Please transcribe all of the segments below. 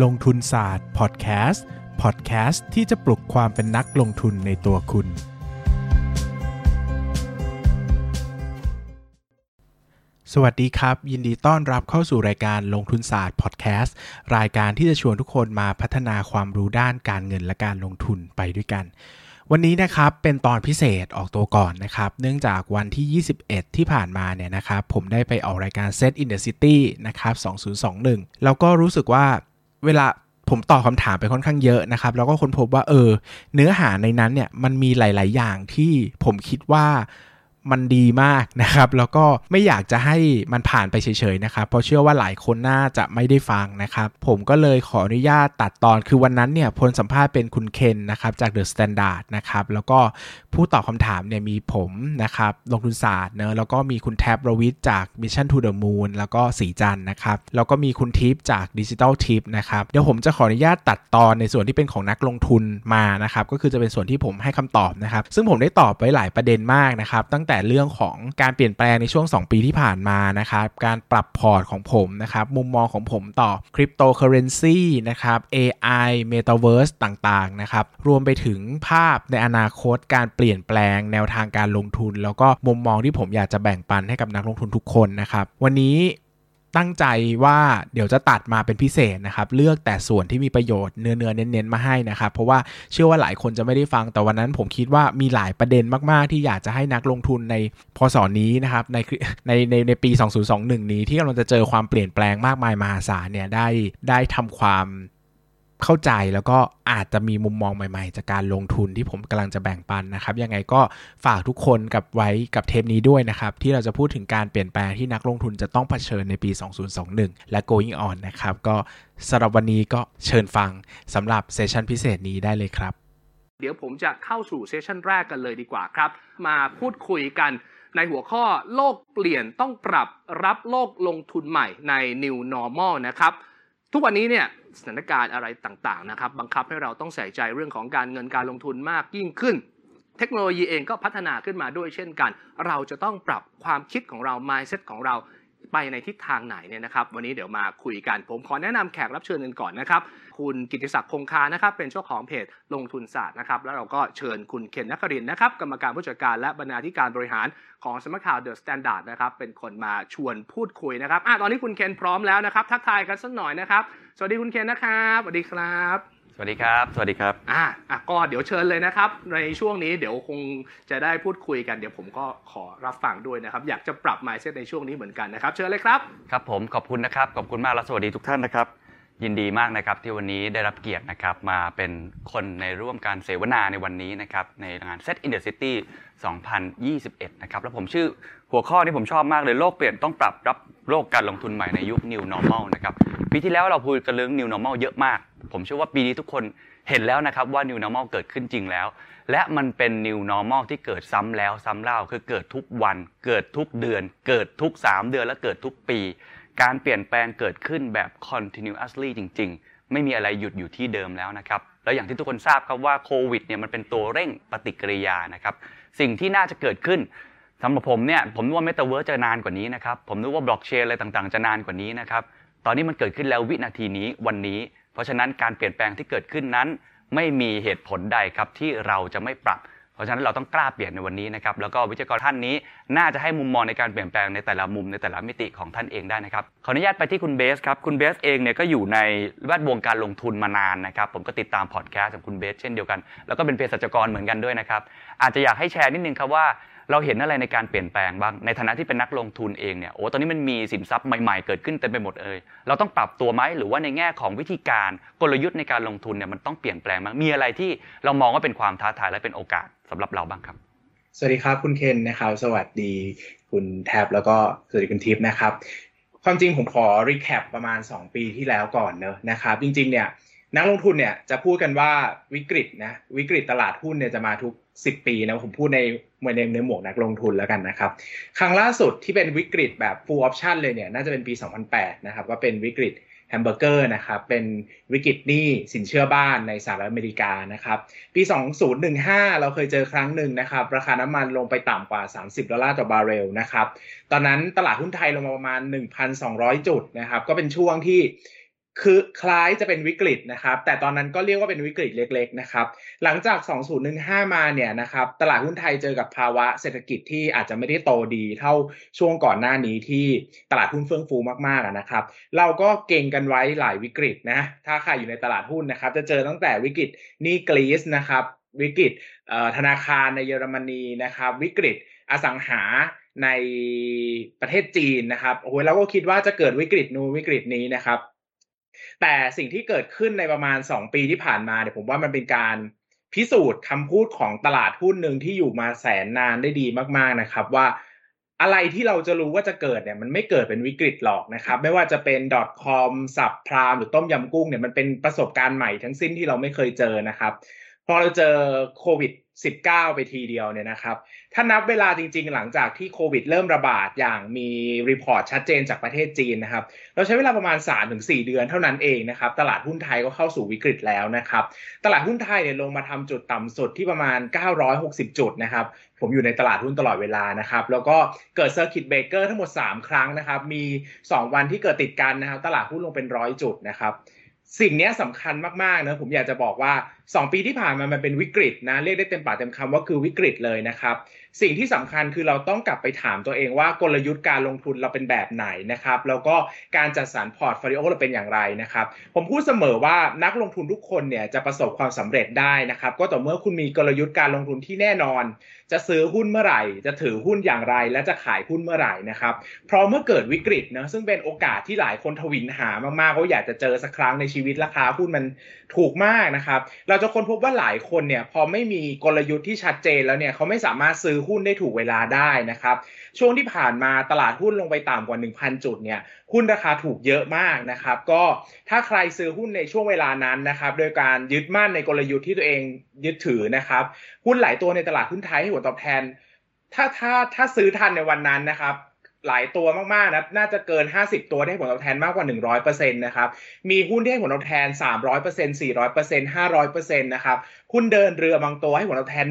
ลงทุนศาสตร์พอดแคสต์พอดแคสต์ที่จะปลุกความเป็นนักลงทุนในตัวคุณ สวัสดีครับ ยินดีต้อนรับเข้าสู่รายการลงทุนศาสตร์พอดแคสต์รายการที่จะชวนทุกคนมาพัฒนาความรู้ด้านการเงินและการลงทุนไปด้วยกันวันนี้นะครับเป็นตอนพิเศษออกตัวก่อนนะครับ เนื่องจากวันที่ 21 ที่ผ่านมาเนี่ยนะครับผมได้ไปออกรายการ Set in the City นะครับ 2021 แล้วก็รู้สึกว่า เวลาผมตอบคำถามไปค่อนข้างเยอะนะครับ แล้วก็ค้นพบว่าเออ เนื้อหาในนั้นเนี่ยมันมีหลาย ๆ อย่างที่ผมคิดว่า มันดีมากนะครับ แล้วก็ไม่อยากจะให้มันผ่านไปเฉยๆนะครับ เพราะเชื่อว่าหลายคนน่าจะไม่ได้ฟังนะครับ ผมก็เลยขออนุญาตตัดตอนคือวันนั้นเนี่ยพลสัมภาษณ์เป็นคุณเคนนะครับจาก The Standard นะครับแล้วก็ผู้ตอบคำถามเนี่ยมีผมนะครับลงทุนศาสตร์เนอะแล้วก็มีคุณแท็ปรวิศจาก Mission to the Moon แล้วก็สีจันนะครับแล้วก็มีคุณทิปจาก Digital Tip นะครับเดี๋ยวผมจะขออนุญาตตัดตอนในส่วนที่เป็นของนักลงทุนมานะครับก็คือจะเป็นส่วนที่ผมให้คำตอบนะครับซึ่งผมได้ตอบไปหลายประเด็นมากนะครับตั้งแต่เรื่องของการเปลี่ยนแปลงในช่วง 2 ปีที่ผ่านมานะครับ การปรับพอร์ตของผมนะครับ มุมมองของผมต่อคริปโตเคอเรนซีนะครับ AI Metaverse ต่างๆนะครับ รวมไปถึงภาพในอนาคตการเปลี่ยนแปลงแนวทางการลงทุน แล้วก็มุมมองที่ผมอยากจะแบ่งปันให้กับนักลงทุนทุกคนนะครับ วันนี้ ตั้งใจว่าเดี๋ยวจะตัดมาเป็นพิเศษนะครับ เลือกแต่ส่วนที่มีประโยชน์เนื้อเนื้อเน้นๆมาให้นะครับ เพราะว่าเชื่อว่าหลายคนจะไม่ได้ฟังแต่วันนั้นผมคิดว่ามีหลายประเด็นมากๆ ที่อยากจะให้นักลงทุนในพศนี้นะครับในในในในปี 2021 นี้ที่กำลังจะเจอความเปลี่ยนแปลงมากมายมหาศาลเนี่ยได้ได้ทำความ เข้าใจแล้วก็อาจจะมีมุมมองใหม่ๆ จากการลงทุนที่ผมกำลังจะแบ่งปันนะครับยังไงก็ฝากทุกคนกับไว้กับเทปนี้ด้วยนะครับที่เราจะพูดถึงการเปลี่ยนแปลงที่นักลงทุนจะต้องเผชิญในปี 2021 และ going on นะครับก็สำหรับวันนี้ก็เชิญฟังสำหรับเซสชันพิเศษนี้ได้เลยครับ เดี๋ยวผมจะเข้าสู่เซสชันแรกกันเลยดีกว่าครับ มาพูดคุยกันในหัวข้อโลกเปลี่ยนต้องปรับรับโลกลงทุนใหม่ใน New Normal นะครับทุกวันนี้เนี่ย สถานการณ์อะไรต่างๆนะครับบังคับให้เราต้องใส่ใจเรื่องของการเงินการลงทุนมากยิ่งขึ้น เทคโนโลยีเองก็พัฒนาขึ้นมาด้วยเช่นกัน เราจะต้องปรับความคิดของเรา mindset ของเรา ไปในทิศทางไหนเนี่ยนะครับ วันนี้เดี๋ยวมาคุยกัน ผมขอแนะนำแขกรับเชิญกันก่อนนะครับ คุณกิติศักดิ์คงคานะครับ เป็นเจ้าของเพจลงทุนศาสตร์นะครับ แล้วเราก็เชิญคุณเคนนักรินนะครับ กรรมการผู้จัดการและบรรณาธิการบริหารของสำนักข่าวเดอะสแตนดาร์ดนะครับ เป็นคนมาชวนพูดคุยนะครับอะตอนนี้คุณเคนพร้อมแล้วนะครับ ทักทายกันสักหน่อยนะครับ สวัสดีคุณเคนนะครับ สวัสดีครับ สวัสดีครับ สวัสดีครับ อะอะก็เดี๋ยวเชิญเลยนะครับ ในช่วงนี้เดี๋ยวคงจะได้พูดคุยกัน เดี๋ยวผมก็ขอรับฟังด้วยนะครับ อยากจะปรับ mindset ในช่วงนี้เหมือนกันนะครับ เชิญเลยครับ ครับผม ขอบคุณนะครับ ขอบคุณมากและสวัสดีทุกท่านนะครับ ยินดีมากนะครับที่วันนี้ได้รับเกียรตินะครับมาเป็นคนในร่วมการเสวนาในวันนี้นะครับในงาน Set in the City 2021 นะครับแล้วผมชื่อหัวข้อที่ผมชอบมากเลยโลกเปลี่ยนต้องปรับรับโลกการลงทุนใหม่ในยุค New Normal นะครับปีที่แล้วเราพูดกันเรื่อง New Normal เยอะมาก ผมเชื่อว่าปีนี้ทุกคนเห็นแล้วนะครับว่า New Normal เกิดขึ้นจริงแล้ว และมันเป็น New Normal ที่เกิดซ้ำแล้วซ้ำเล่าคือเกิดทุกวัน เกิดทุกเดือน เกิดทุก 3 เดือนและเกิดทุกปี การเปลี่ยนแปลงเกิดขึ้นแบบ continuously จริง ๆ ไม่มีอะไรหยุดอยู่ที่เดิมแล้วนะครับ แล้วอย่างที่ทุกคนทราบครับว่าโควิดเนี่ยมันเป็นตัวเร่งปฏิกิริยานะครับ สิ่งที่น่าจะเกิดขึ้นสำหรับผมเนี่ยผมนึกว่าเมตาเวิร์สจะนานกว่านี้นะครับ ผมนึกว่าบล็อกเชนอะไรต่างๆ จะนานกว่านี้นะครับ ตอนนี้มันเกิดขึ้นแล้ววินาทีนี้วันนี้ เพราะฉะนั้นการเปลี่ยนแปลงที่เกิดขึ้นนั้น ไม่มีเหตุผลใดครับที่เราจะไม่ปรับ เพราะฉะนั้นเราต้องกล้าเปลี่ยนในวันนี้นะครับแล้วก็วิทยากรท่านนี้น่าจะให้มุมมองในการเปลี่ยนแปลงในแต่ละมุมในแต่ละมิติของท่านเองได้นะครับขออนุญาตไปที่คุณเบสครับคุณเบสเองเนี่ยก็อยู่ในแวดวงการลงทุนมานานนะครับผมก็ติดตามพอดแคสต์ของคุณเบสเช่นเดียวกัน แล้วก็เป็นเภสัชกรเหมือนกันด้วยนะครับอาจจะอยากให้แชร์นิดนึงครับว่าเราเห็นอะไรในการเปลี่ยนแปลงบ้าง ในฐานะที่เป็นนักลงทุนเองเนี่ย โอ้ ตอนนี้มันมีสินทรัพย์ใหม่ๆ เกิดขึ้นเต็มไปหมดเลย เราต้องปรับตัวไหม หรือว่าในแง่ของวิธีการกลยุทธ์ในการลงทุนเนี่ยมันต้องเปลี่ยนแปลงบ้างมีอะไรที่เรามองว่าเป็นความท้าทายและเป็นโอกาส สำหรับเราบ้างครับ สวัสดีครับคุณเคนนะครับสวัสดีคุณแท็บแล้วก็สวัสดีคุณทิพย์นะครับ ความจริงผมขอรีแคปประมาณ 2 ปีที่แล้วก่อนเนอะนะครับ จริง ๆ เนี่ยนักลงทุนเนี่ยจะพูดกันว่าวิกฤตนะวิกฤตตลาดหุ้นเนี่ยจะมาทุก 10 ปีนะผมพูดในในในหมวกนักลงทุนแล้วกันนะครับ ครั้งล่าสุดที่เป็นวิกฤตแบบ full option เลยเนี่ยน่าจะเป็นปี 2008 นะครับก็เป็นวิกฤต แฮมเบอร์เกอร์นะครับเป็นวิกฤตหนี้สินเชื่อบ้านในสหรัฐอเมริกานะครับปี 2015 เราเคยเจอครั้งหนึ่งนะครับราคาน้ำมันลงไปต่ำกว่า 30 ดอลลาร์ต่อบาร์เรลนะครับตอนนั้นตลาดหุ้นไทยลงมาประมาณ 1,200 จุดนะครับก็เป็นช่วงที่ คือคล้ายจะเป็นวิกฤตนะครับ แต่ตอนนั้นก็เรียกว่าเป็นวิกฤตเล็ก ๆ นะครับ หลังจาก 2015 มาเนี่ยนะครับ ตลาดหุ้นไทยเจอกับภาวะเศรษฐกิจที่อาจจะไม่ได้โตดีเท่าช่วงก่อนหน้านี้ที่ตลาดหุ้นเฟื่องฟูมากๆนะครับ เราก็เก่งกันไว้หลายวิกฤตนะ ถ้าใครอยู่ในตลาดหุ้นนะครับ จะเจอตั้งแต่วิกฤตนี่กรีซนะครับ วิกฤตธนาคารในเยอรมนีนะครับ วิกฤตอสังหาในประเทศจีนนะครับ โอ้โหเราก็คิดว่าจะเกิดวิกฤตนูวิกฤตนี้นะครับ แต่สิ่งที่เกิดขึ้นในประมาณ 2 ปีที่ผ่านมาเนี่ยผมว่ามันเป็นการพิสูจน์คำพูดของตลาดหุ้นหนึ่งที่อยู่มาแสนนานได้ดีมาก ๆนะครับว่าอะไรที่เราจะรู้ว่าจะเกิดเนี่ยมันไม่เกิดเป็นวิกฤตหรอกนะครับ ไม่ว่าจะเป็น .com สับพรามหรือต้มยำกุ้งเนี่ยมันเป็นประสบการณ์ใหม่ทั้งสิ้นที่เราไม่เคยเจอนะครับ พอเราเจอโควิด -19 ไปทีเดียวเนี่ยนะครับ ถ้านับเวลาจริง ๆ หลังจากที่โควิดเริ่มระบาดอย่างมี report ชัดเจนจากประเทศจีนนะครับ เราใช้เวลาประมาณ 3-4 เดือนเท่านั้นเองนะครับ ตลาดหุ้นไทยก็เข้าสู่วิกฤตแล้วนะครับ ตลาดหุ้นไทยเนี่ยลงมาทำจุดต่ำสุดที่ประมาณ 960 จุดนะครับ ผมอยู่ในตลาดหุ้นตลอดเวลานะครับ แล้วก็เกิดเซอร์กิตเบรกเกอร์ทั้งหมด 3 ครั้งนะครับ มี 2 วันที่เกิดติดกันนะครับ ตลาดหุ้นลงเป็นร้อยจุดนะครับ สิ่งนี้สำคัญมากๆนะผมอยากจะบอกว่า2ปีที่ผ่านมามันเป็นวิกฤตนะเรียกได้เต็มปากเต็มคำว่าคือวิกฤตเลยนะครับ สิ่งที่สำคัญคือเราต้องกลับไปถามตัวเองว่ากลยุทธ์การลงทุนเราเป็นแบบไหนนะครับ แล้วก็การจัดสรรพอร์ตโฟลิโอเราเป็นอย่างไรนะครับ ผมพูดเสมอว่านักลงทุนทุกคนเนี่ยจะประสบความสำเร็จได้นะครับ ก็ต่อเมื่อคุณมีกลยุทธ์การลงทุนที่แน่นอน จะซื้อหุ้นเมื่อไหร่ จะถือหุ้นอย่างไร และจะขายหุ้นเมื่อไหร่นะครับเพราะเมื่อเกิดวิกฤตนะซึ่งเป็นโอกาสที่หลายคนทวินหามากๆก็อยากจะเจอสักครั้งในชีวิตราคาหุ้นมันถูกมากนะครับเราจะค้นพบว่าหลายคนเนี่ยพอไม่มีกลยุทธ์ที่ชัดเจนแล้วเนี่ยเขาไม่สามารถซื้อหุ้นได้ถูกเวลาได้นะครับ ช่วงที่ผ่านมาตลาดหุ้นลงไปต่ำกว่า 1,000 จุดเนี่ยหุ้นราคาถูกเยอะมากนะครับ ก็ถ้าใครซื้อหุ้นในช่วงเวลานั้นนะครับ โดยการยึดมั่นในกลยุทธ์ที่ตัวเองยึดถือนะครับ หุ้นหลายตัวในตลาดหุ้นไทยให้ผลตอบแทน ถ้าถ้าถ้าซื้อทันในวันนั้นนะครับ หลายตัวมากๆนะน่าจะเกิน 50 ตัวได้ผลตอบแทนมากกว่า 100%นะครับ มีหุ้นที่ให้ผลตอบแทน 300% 400% 500%นะครับ หุ้นเดินเรือบางตัวให้ผลตอบแทน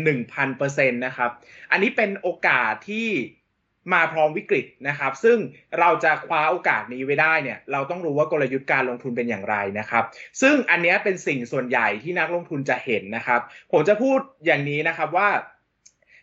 1,000%นะครับ อันนี้เป็นโอกาสที่มาพร้อมวิกฤตนะครับ ซึ่งเราจะคว้าโอกาสนี้ไว้ได้เนี่ย เราต้องรู้ว่ากลยุทธ์การลงทุนเป็นอย่างไรนะครับ ซึ่งอันนี้เป็นสิ่งส่วนใหญ่ที่นักลงทุนจะเห็นนะครับ ผมจะพูดอย่างนี้นะครับว่า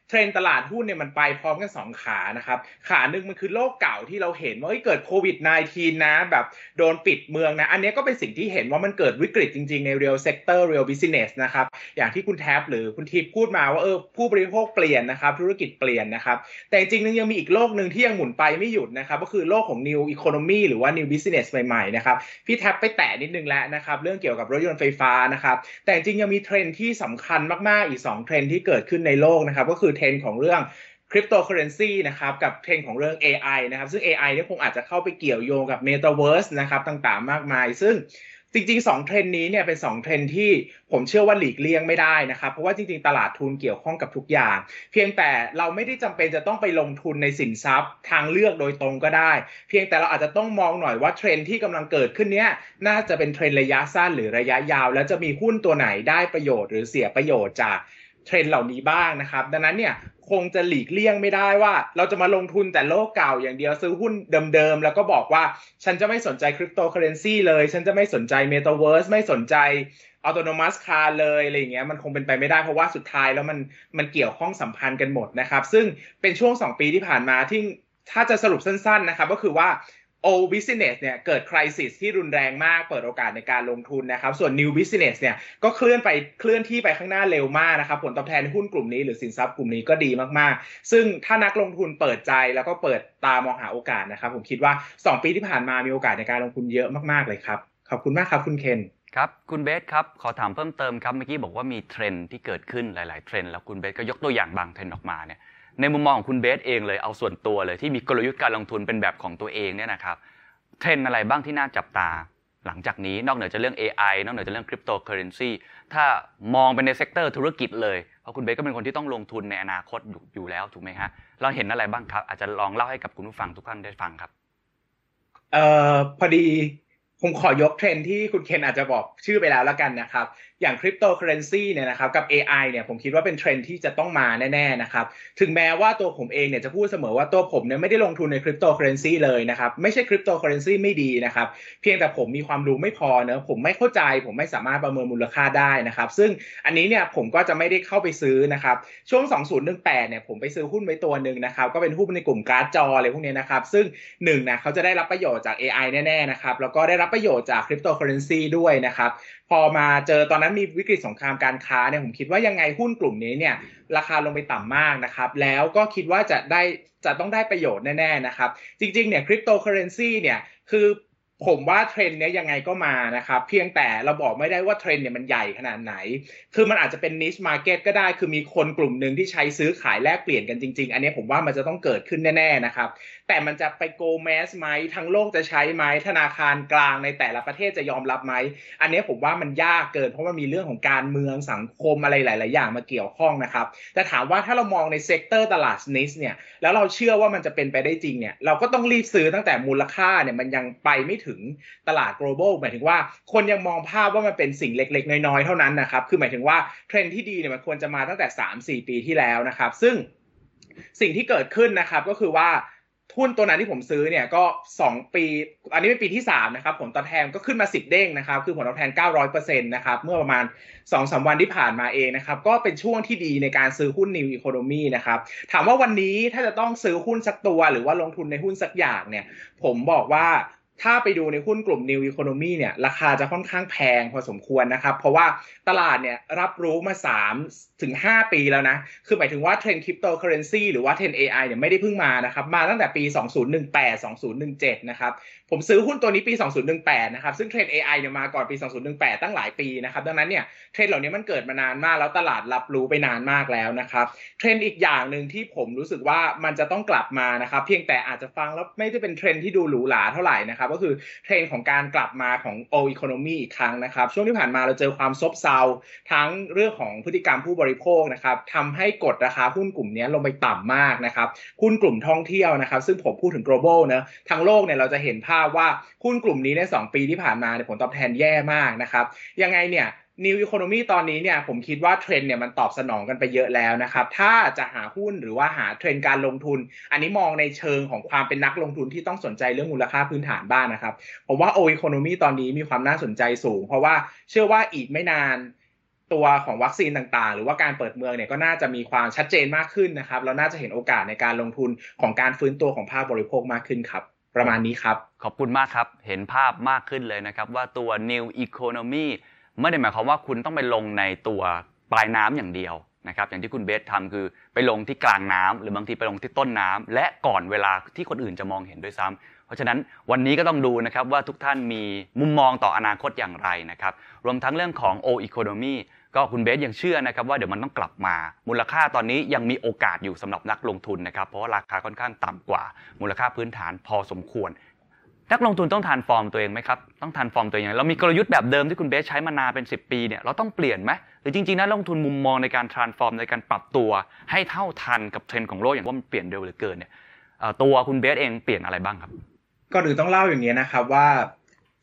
เทรนตลาดหุ้นเนี่ยมันไปพร้อมกัน2ขานะครับ ขาหนึ่งมันคือโลกเก่าที่เราเห็นว่าเกิดโควิด -19 นะแบบโดนปิดเมืองนะ อันนี้ก็เป็นสิ่งที่เห็นว่ามันเกิดวิกฤตจริงๆ ใน real sector real business นะครับ อย่างที่คุณแท็บหรือคุณทิพพูดมาว่าเออผู้บริโภคเปลี่ยนนะครับ ธุรกิจเปลี่ยนนะครับ แต่จริงๆยังมีอีกโลกหนึ่งที่ยังหมุนไปไม่หยุดนะครับก็คือโลกของ new economy หรือว่า new business ใหม่ๆนะครับพี่แท็บไปแตะนิดนึงแล้วนะครับเรื่องเกี่ยวกับรถยนต์ไฟฟ้านะครับแต่จริงยังมีเทรนที่สำคัญมากๆอีก 2 เทรนที่เกิดขึ้นในโลกนะครับก็คือเทรนของเรื่องคริปโตเคอเรนซีนะครับกับเทรนของเรื่อง AI นะครับซึ่ง AI เนี่ยคงอาจจะเข้าไปเกี่ยวโยงกับ Metaverse นะครับต่างๆ มากมาย ซึ่งจริงๆ 2 เทรนนี้เนี่ยเป็น 2 เทรนที่ผมเชื่อว่าหลีกเลี่ยงไม่ได้นะครับ เพราะว่าจริงๆ ตลาดทุนเกี่ยวข้องกับทุกอย่าง เพียงแต่เราไม่ได้จำเป็นจะต้องไปลงทุนในสินทรัพย์ทางเลือกโดยตรงก็ได้ เพียงแต่เราอาจจะต้องมองหน่อยว่าเทรนที่กำลังเกิดขึ้นเนี้ยน่าจะเป็นเทรนระยะสั้นหรือระยะยาว แล้วจะมีหุ้นตัวไหนได้ประโยชน์หรือเสียประโยชน์จาก เทรนเหล่านี้บ้างนะครับ ดังนั้นเนี่ยคงจะหลีกเลี่ยงไม่ได้ว่า เราจะมาลงทุนแต่โลกเก่าอย่างเดียวซื้อหุ้นเดิมๆ แล้วก็บอกว่าฉันจะไม่สนใจคริปโตเคอเรนซีเลย ฉันจะไม่สนใจเมตาเวิร์สไม่สนใจ autonomous car เลยอะไรอย่างเงี้ยมันคงเป็นไปไม่ได้เพราะว่าสุดท้ายแล้วมันมันเกี่ยวข้องสัมพันธ์กันหมดนะครับ ซึ่งเป็นช่วง 2 ปีที่ผ่านมาที่ถ้าจะสรุปสั้นๆนะครับก็คือว่า โอ business เนี่ยเกิด crisis ที่รุนแรงมากเปิดโอกาสในการลงทุนนะครับ ส่วน new business เนี่ยก็เคลื่อนไปเคลื่อนที่ไปข้างหน้าเร็วมากนะครับ ผลตอบแทนหุ้นกลุ่มนี้หรือสินทรัพย์กลุ่มนี้ก็ดีมากๆ ซึ่งถ้านักลงทุนเปิดใจแล้วก็เปิดตามองหาโอกาสนะครับ ผมคิดว่า 2 ปีที่ผ่านมามีโอกาสในการลงทุนเยอะมากๆเลยครับ ขอบคุณมากครับคุณเคนครับคุณเบสครับขอถามเพิ่มเติมครับเมื่อกี้บอกว่ามีเทรนที่เกิดขึ้นหลาย ๆ เทรนแล้วคุณเบสก็ยกตัวอย่างบางเทรนออกมาเนี่ย ในมุมมองของคุณเบสเองเลยเอาส่วนตัวเลยที่มีกลยุทธ์การลงทุนเป็นแบบของตัวเองเนี่ยนะครับเทรนอะไรบ้างที่น่าจับตา หลังจากนี้นอกเหนือจากเรื่อง AI นอกเหนือจากเรื่องคริปโตเคอเรนซีถ้ามองไปใน sector ธุรกิจเลยเพราะคุณเบสก็เป็นคนที่ต้องลงทุนในอนาคตอยู่แล้วถูกไหมฮะเราเห็นอะไรบ้างครับ อาจจะลองเล่าให้กับคุณผู้ฟังทุกท่านได้ฟังครับเอ่อพอดีผมขอยกเทรนที่คุณเคนอาจจะบอกชื่อไปแล้วแล้วกันนะครับ อย่างคริปโตเคอเรนซีเนี่ยนะครับกับ AI เนี่ยผมคิดว่าเป็นเทรนที่จะต้องมาแน่ๆนะครับถึงแม้ว่าตัวผมเองเนี่ยจะพูดเสมอว่าตัวผมเนี่ยไม่ได้ลงทุนในคริปโตเคอเรนซีเลยนะครับไม่ใช่คริปโตเคอเรนซีไม่ดีนะครับเพียงแต่ผมมีความรู้ไม่พอเนะผมไม่เข้าใจ ผมไม่สามารถประเมินมูลค่าได้นะครับซึ่งอันนี้เนี่ยผมก็จะไม่ได้เข้าไปซื้อนะครับช่วง 2018เนี่ยผมไปซื้อหุ้นไว้ตัวหนึ่งนะครับก็เป็นหุ้นในกลุ่มการ์ดจออะไรพวกนี้นะครับซึ่งหนึ่งนะเขาจะได้รับประโยชน์จาก AI แน่ๆนะครับแล้วก็ได้รับประโยชน์จากคริปโตเคอเรนซีด้วยนะครับ พอมาเจอตอนนั้นมีวิกฤตสงครามการค้าเนี่ยผมคิดว่ายังไงหุ้นกลุ่มนี้เนี่ยราคาลงไปต่ำมากนะครับแล้วก็คิดว่าจะได้จะต้องได้ประโยชน์แน่ๆนะครับจริงๆเนี่ยคริปโตเคอเรนซีเนี่ยคือ ผมว่าเทรนด์เนี่ยยังไงก็มานะครับเพียงแต่เราบอกไม่ได้ว่าเทรนด์เนี่ยมันใหญ่ขนาดไหน คือมันอาจจะเป็น niche market ก็ได้ คือมีคนกลุ่มหนึ่งที่ใช้ซื้อขายแลกเปลี่ยนกันจริง ๆ อันนี้ผมว่ามันจะต้องเกิดขึ้นแน่ๆนะครับ แต่มันจะไป go mass ไหมทั้งโลกจะใช้ไหมธนาคารกลางในแต่ละประเทศจะยอมรับไหมอันนี้ผมว่ามันยากเกิน เพราะว่ามีเรื่องของการเมืองสังคมอะไรหลาย ๆ อย่างมาเกี่ยวข้องนะครับแต่ถามว่าถ้าเรามองใน sector ตลาด niche เนี่ยแล้วเราเชื่อว่ามันจะเป็นไปได้จริงเนี่ยเราก็ต้องรีบซื้อตั้งแต่มูลค่าเนี่ยมันยังไปไม่ถึงตลาด global หมายถึงว่าคนยังมองภาพว่ามันเป็นสิ่งเล็ก ๆ น้อย ๆ เท่านั้นนะครับ คือหมายถึงว่าเทรนที่ดีเนี่ยมันควรจะมาตั้งแต่ 3-4 ปีที่แล้วนะครับ ซึ่งสิ่งที่เกิดขึ้นนะครับก็คือว่าหุ้นตัวนั้นที่ผมซื้อเนี่ยก็ 2 ปี อันนี้เป็นปีที่ 3 นะครับ ผลตอบแทนก็ขึ้นมา 10 เด้งนะครับ คือผลตอบแทน 900%นะครับ เมื่อประมาณ 2-3วันที่ผ่านมาเองนะครับ ก็เป็นช่วงที่ดีในการซื้อหุ้น New Economy นะครับ ถามว่าวันนี้ถ้าจะต้องซื้อหุ้นสักตัว หรือว่าลงทุนในหุ้นสักอย่างเนี่ย ผมบอกว่า ถ้าไปดูในหุ้นกลุ่ม New Economy เนี่ยราคาจะค่อนข้างแพงพอสมควรนะครับ เพราะว่าตลาดเนี่ยรับรู้มา3ถึง5ปีแล้วนะ คือหมายถึงว่าเทรนด์คริปโตเคอเรนซีหรือว่าเทรนด์ AI เนี่ยไม่ได้เพิ่งมานะครับ มาตั้งแต่ปี 2018 2017 นะครับ ผมซื้อหุ้นตัวนี้ปี 2018 นะครับ ซึ่งเทรนด์ AI เนี่ยมาก่อนปี 2018 ตั้งหลายปีนะครับ ดังนั้นเนี่ยเทรนด์เหล่านี้มันเกิดมานานมาก แล้วตลาดรับรู้ไปนานมากแล้วนะครับ เทรนด์อีกอย่างหนึ่งที่ผมรู้สึกว่ามันจะต้องกลับมานะครับ เพียงแต่อาจจะฟังแล้วไม่ได้เป็นเทรนด์ที่ดูหรูหราเท่าไหร่นะครับก็คือเทรนของการกลับมาของ old economy อีกครั้งนะครับ ช่วงที่ผ่านมาเราเจอความซบเซาทั้งเรื่องของพฤติกรรมผู้บริโภคนะครับทำให้กดราคาหุ้นกลุ่มนี้ลงไปต่ำมากนะครับหุ้นกลุ่มท่องเที่ยวนะครับ ซึ่งผมพูดถึง global นะทั้งโลกเนี่ยเราจะเห็นภาพว่าหุ้นกลุ่มนี้ใน 2 ปีที่ผ่านมาเนี่ยผลตอบแทนแย่มากนะครับยังไงเนี่ย New Economy ตอนนี้เนี่ยผมคิดว่าเทรนเนี่ยมันตอบสนองกันไปเยอะแล้วนะครับ ถ้าจะหาหุ้นหรือว่าหาเทรนการลงทุน อันนี้มองในเชิงของความเป็นนักลงทุนที่ต้องสนใจเรื่องมูลค่าพื้นฐานบ้างนนะครับ ผมว่า O Economy ตอนนี้มีความน่าสนใจสูง เพราะว่าเชื่อว่าอีกไม่นานตัวของวัคซีนต่างๆ หรือว่าการเปิดเมืองเนี่ยก็น่าจะมีความชัดเจนมากขึ้นนะครับเราน่าจะเห็นโอกาสในการลงทุนของการฟื้นตัวของภาคบริโภคมากขึ้นครับ ประมาณนี้ครับ ขอบคุณมากครับ เห็นภาพมากขึ้นเลยนะครับ ว่าตัว New Economy ไม่ได้หมายความว่าคุณต้องไปลงในตัวปลายน้ำอย่างเดียวนะครับอย่างที่คุณเบสทำคือไปลงที่กลางน้ำหรือบางทีไปลงที่ต้นน้ำและก่อนเวลาที่คนอื่นจะมองเห็นด้วยซ้ำเพราะฉะนั้นวันนี้ก็ต้องดูนะครับว่าทุกท่านมีมุมมองต่ออนาคตอย่างไรนะครับรวมทั้งเรื่องของ O Economy ก็คุณเบสยังเชื่อนะครับว่าเดี๋ยวมันต้องกลับมา มูลค่าตอนนี้ยังมีโอกาสอยู่สำหรับนักลงทุนนะครับเพราะว่าราคาค่อนข้างต่ำกว่า มูลค่าพื้นฐานพอสมควร นักลงทุนต้อง transform ตัวเองไหมครับต้อง transform ตัวเองเรามีกลยุทธ์แบบเดิมที่คุณเบสใช้มานานเป็น 10 ปีเนี่ยเราต้องเปลี่ยนไหมหรือจริงๆนักลงทุนมุมมองในการ transform ในการปรับตัว ให้เท่าทันกับเทรนด์ของโลกอย่างว่ามันเปลี่ยนเร็วเหลือเกินเนี่ยตัวคุณเบสเองเปลี่ยนอะไรบ้างครับก็คือต้องเล่าอย่างนี้นะครับว่า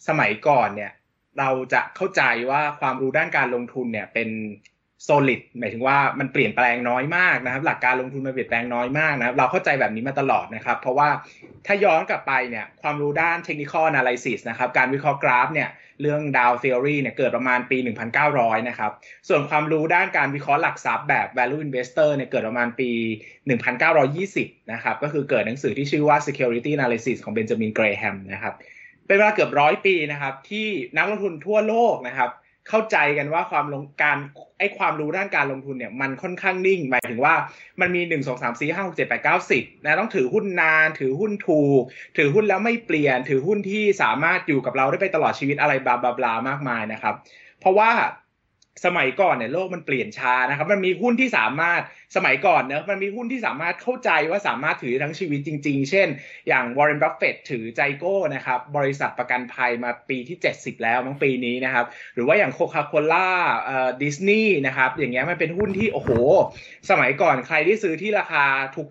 สมัยก่อนเนี่ยเราจะเข้าใจว่าความรู้ด้านการลงทุนเนี่ยเป็น solid หมายถึงว่ามันเปลี่ยนแปลงน้อยมากนะครับ หลักการลงทุนมันเปลี่ยนแปลงน้อยมากนะครับ เราเข้าใจแบบนี้มาตลอดนะครับ เพราะว่าถ้าย้อนกลับไปเนี่ยความรู้ด้านเทคนิคอล analysis นะครับ การวิเคราะห์กราฟเนี่ยเรื่อง Dow Theory เนี่ยเกิดประมาณปี 1900 นะครับ ส่วนความรู้ด้านการวิเคราะห์หลักทรัพย์แบบ value investor เนี่ยเกิดประมาณปี 1920 นะครับ ก็คือเกิดหนังสือที่ชื่อว่า security analysis ของเบนจามินเกรแฮมนะครับเป็นเวลาเกือบร้อยปีนะครับที่นักลงทุนทั่วโลกนะครับ เข้าใจกันว่าความลงการไอ้ความรู้ด้านการลงทุนเนี่ยมันค่อนข้างนิ่ง หมายถึงว่ามันมี1 2 3 4 5 6 7 8 9 10นะต้องถือหุ้นนาน ถือหุ้นถูก ถือหุ้นแล้วไม่เปลี่ยน ถือหุ้นที่สามารถอยู่กับเราได้ไปตลอดชีวิตอะไรบลาบลาบลามากมายนะครับ เพราะว่า สมัยก่อนเนี่ยโลกมันเปลี่ยนช้านะครับ มันมีหุ้นที่สามารถสมัยก่อนเนอะมันมีหุ้นที่สามารถเข้าใจว่าสามารถถือทั้งชีวิตจริง ๆ เช่น อย่างวอร์เรนบัฟเฟตถือ GEICO นะครับ บริษัทประกันภัยมาปีที่ 70 แล้วมั้งปีนี้นะครับ หรือว่าอย่างโคคาโคล่าเอ่อดิสนีย์นะครับ อย่างเงี้ยมันเป็นหุ้นที่ โอ้โห สมัยก่อนใครที่ซื้อที่ราคา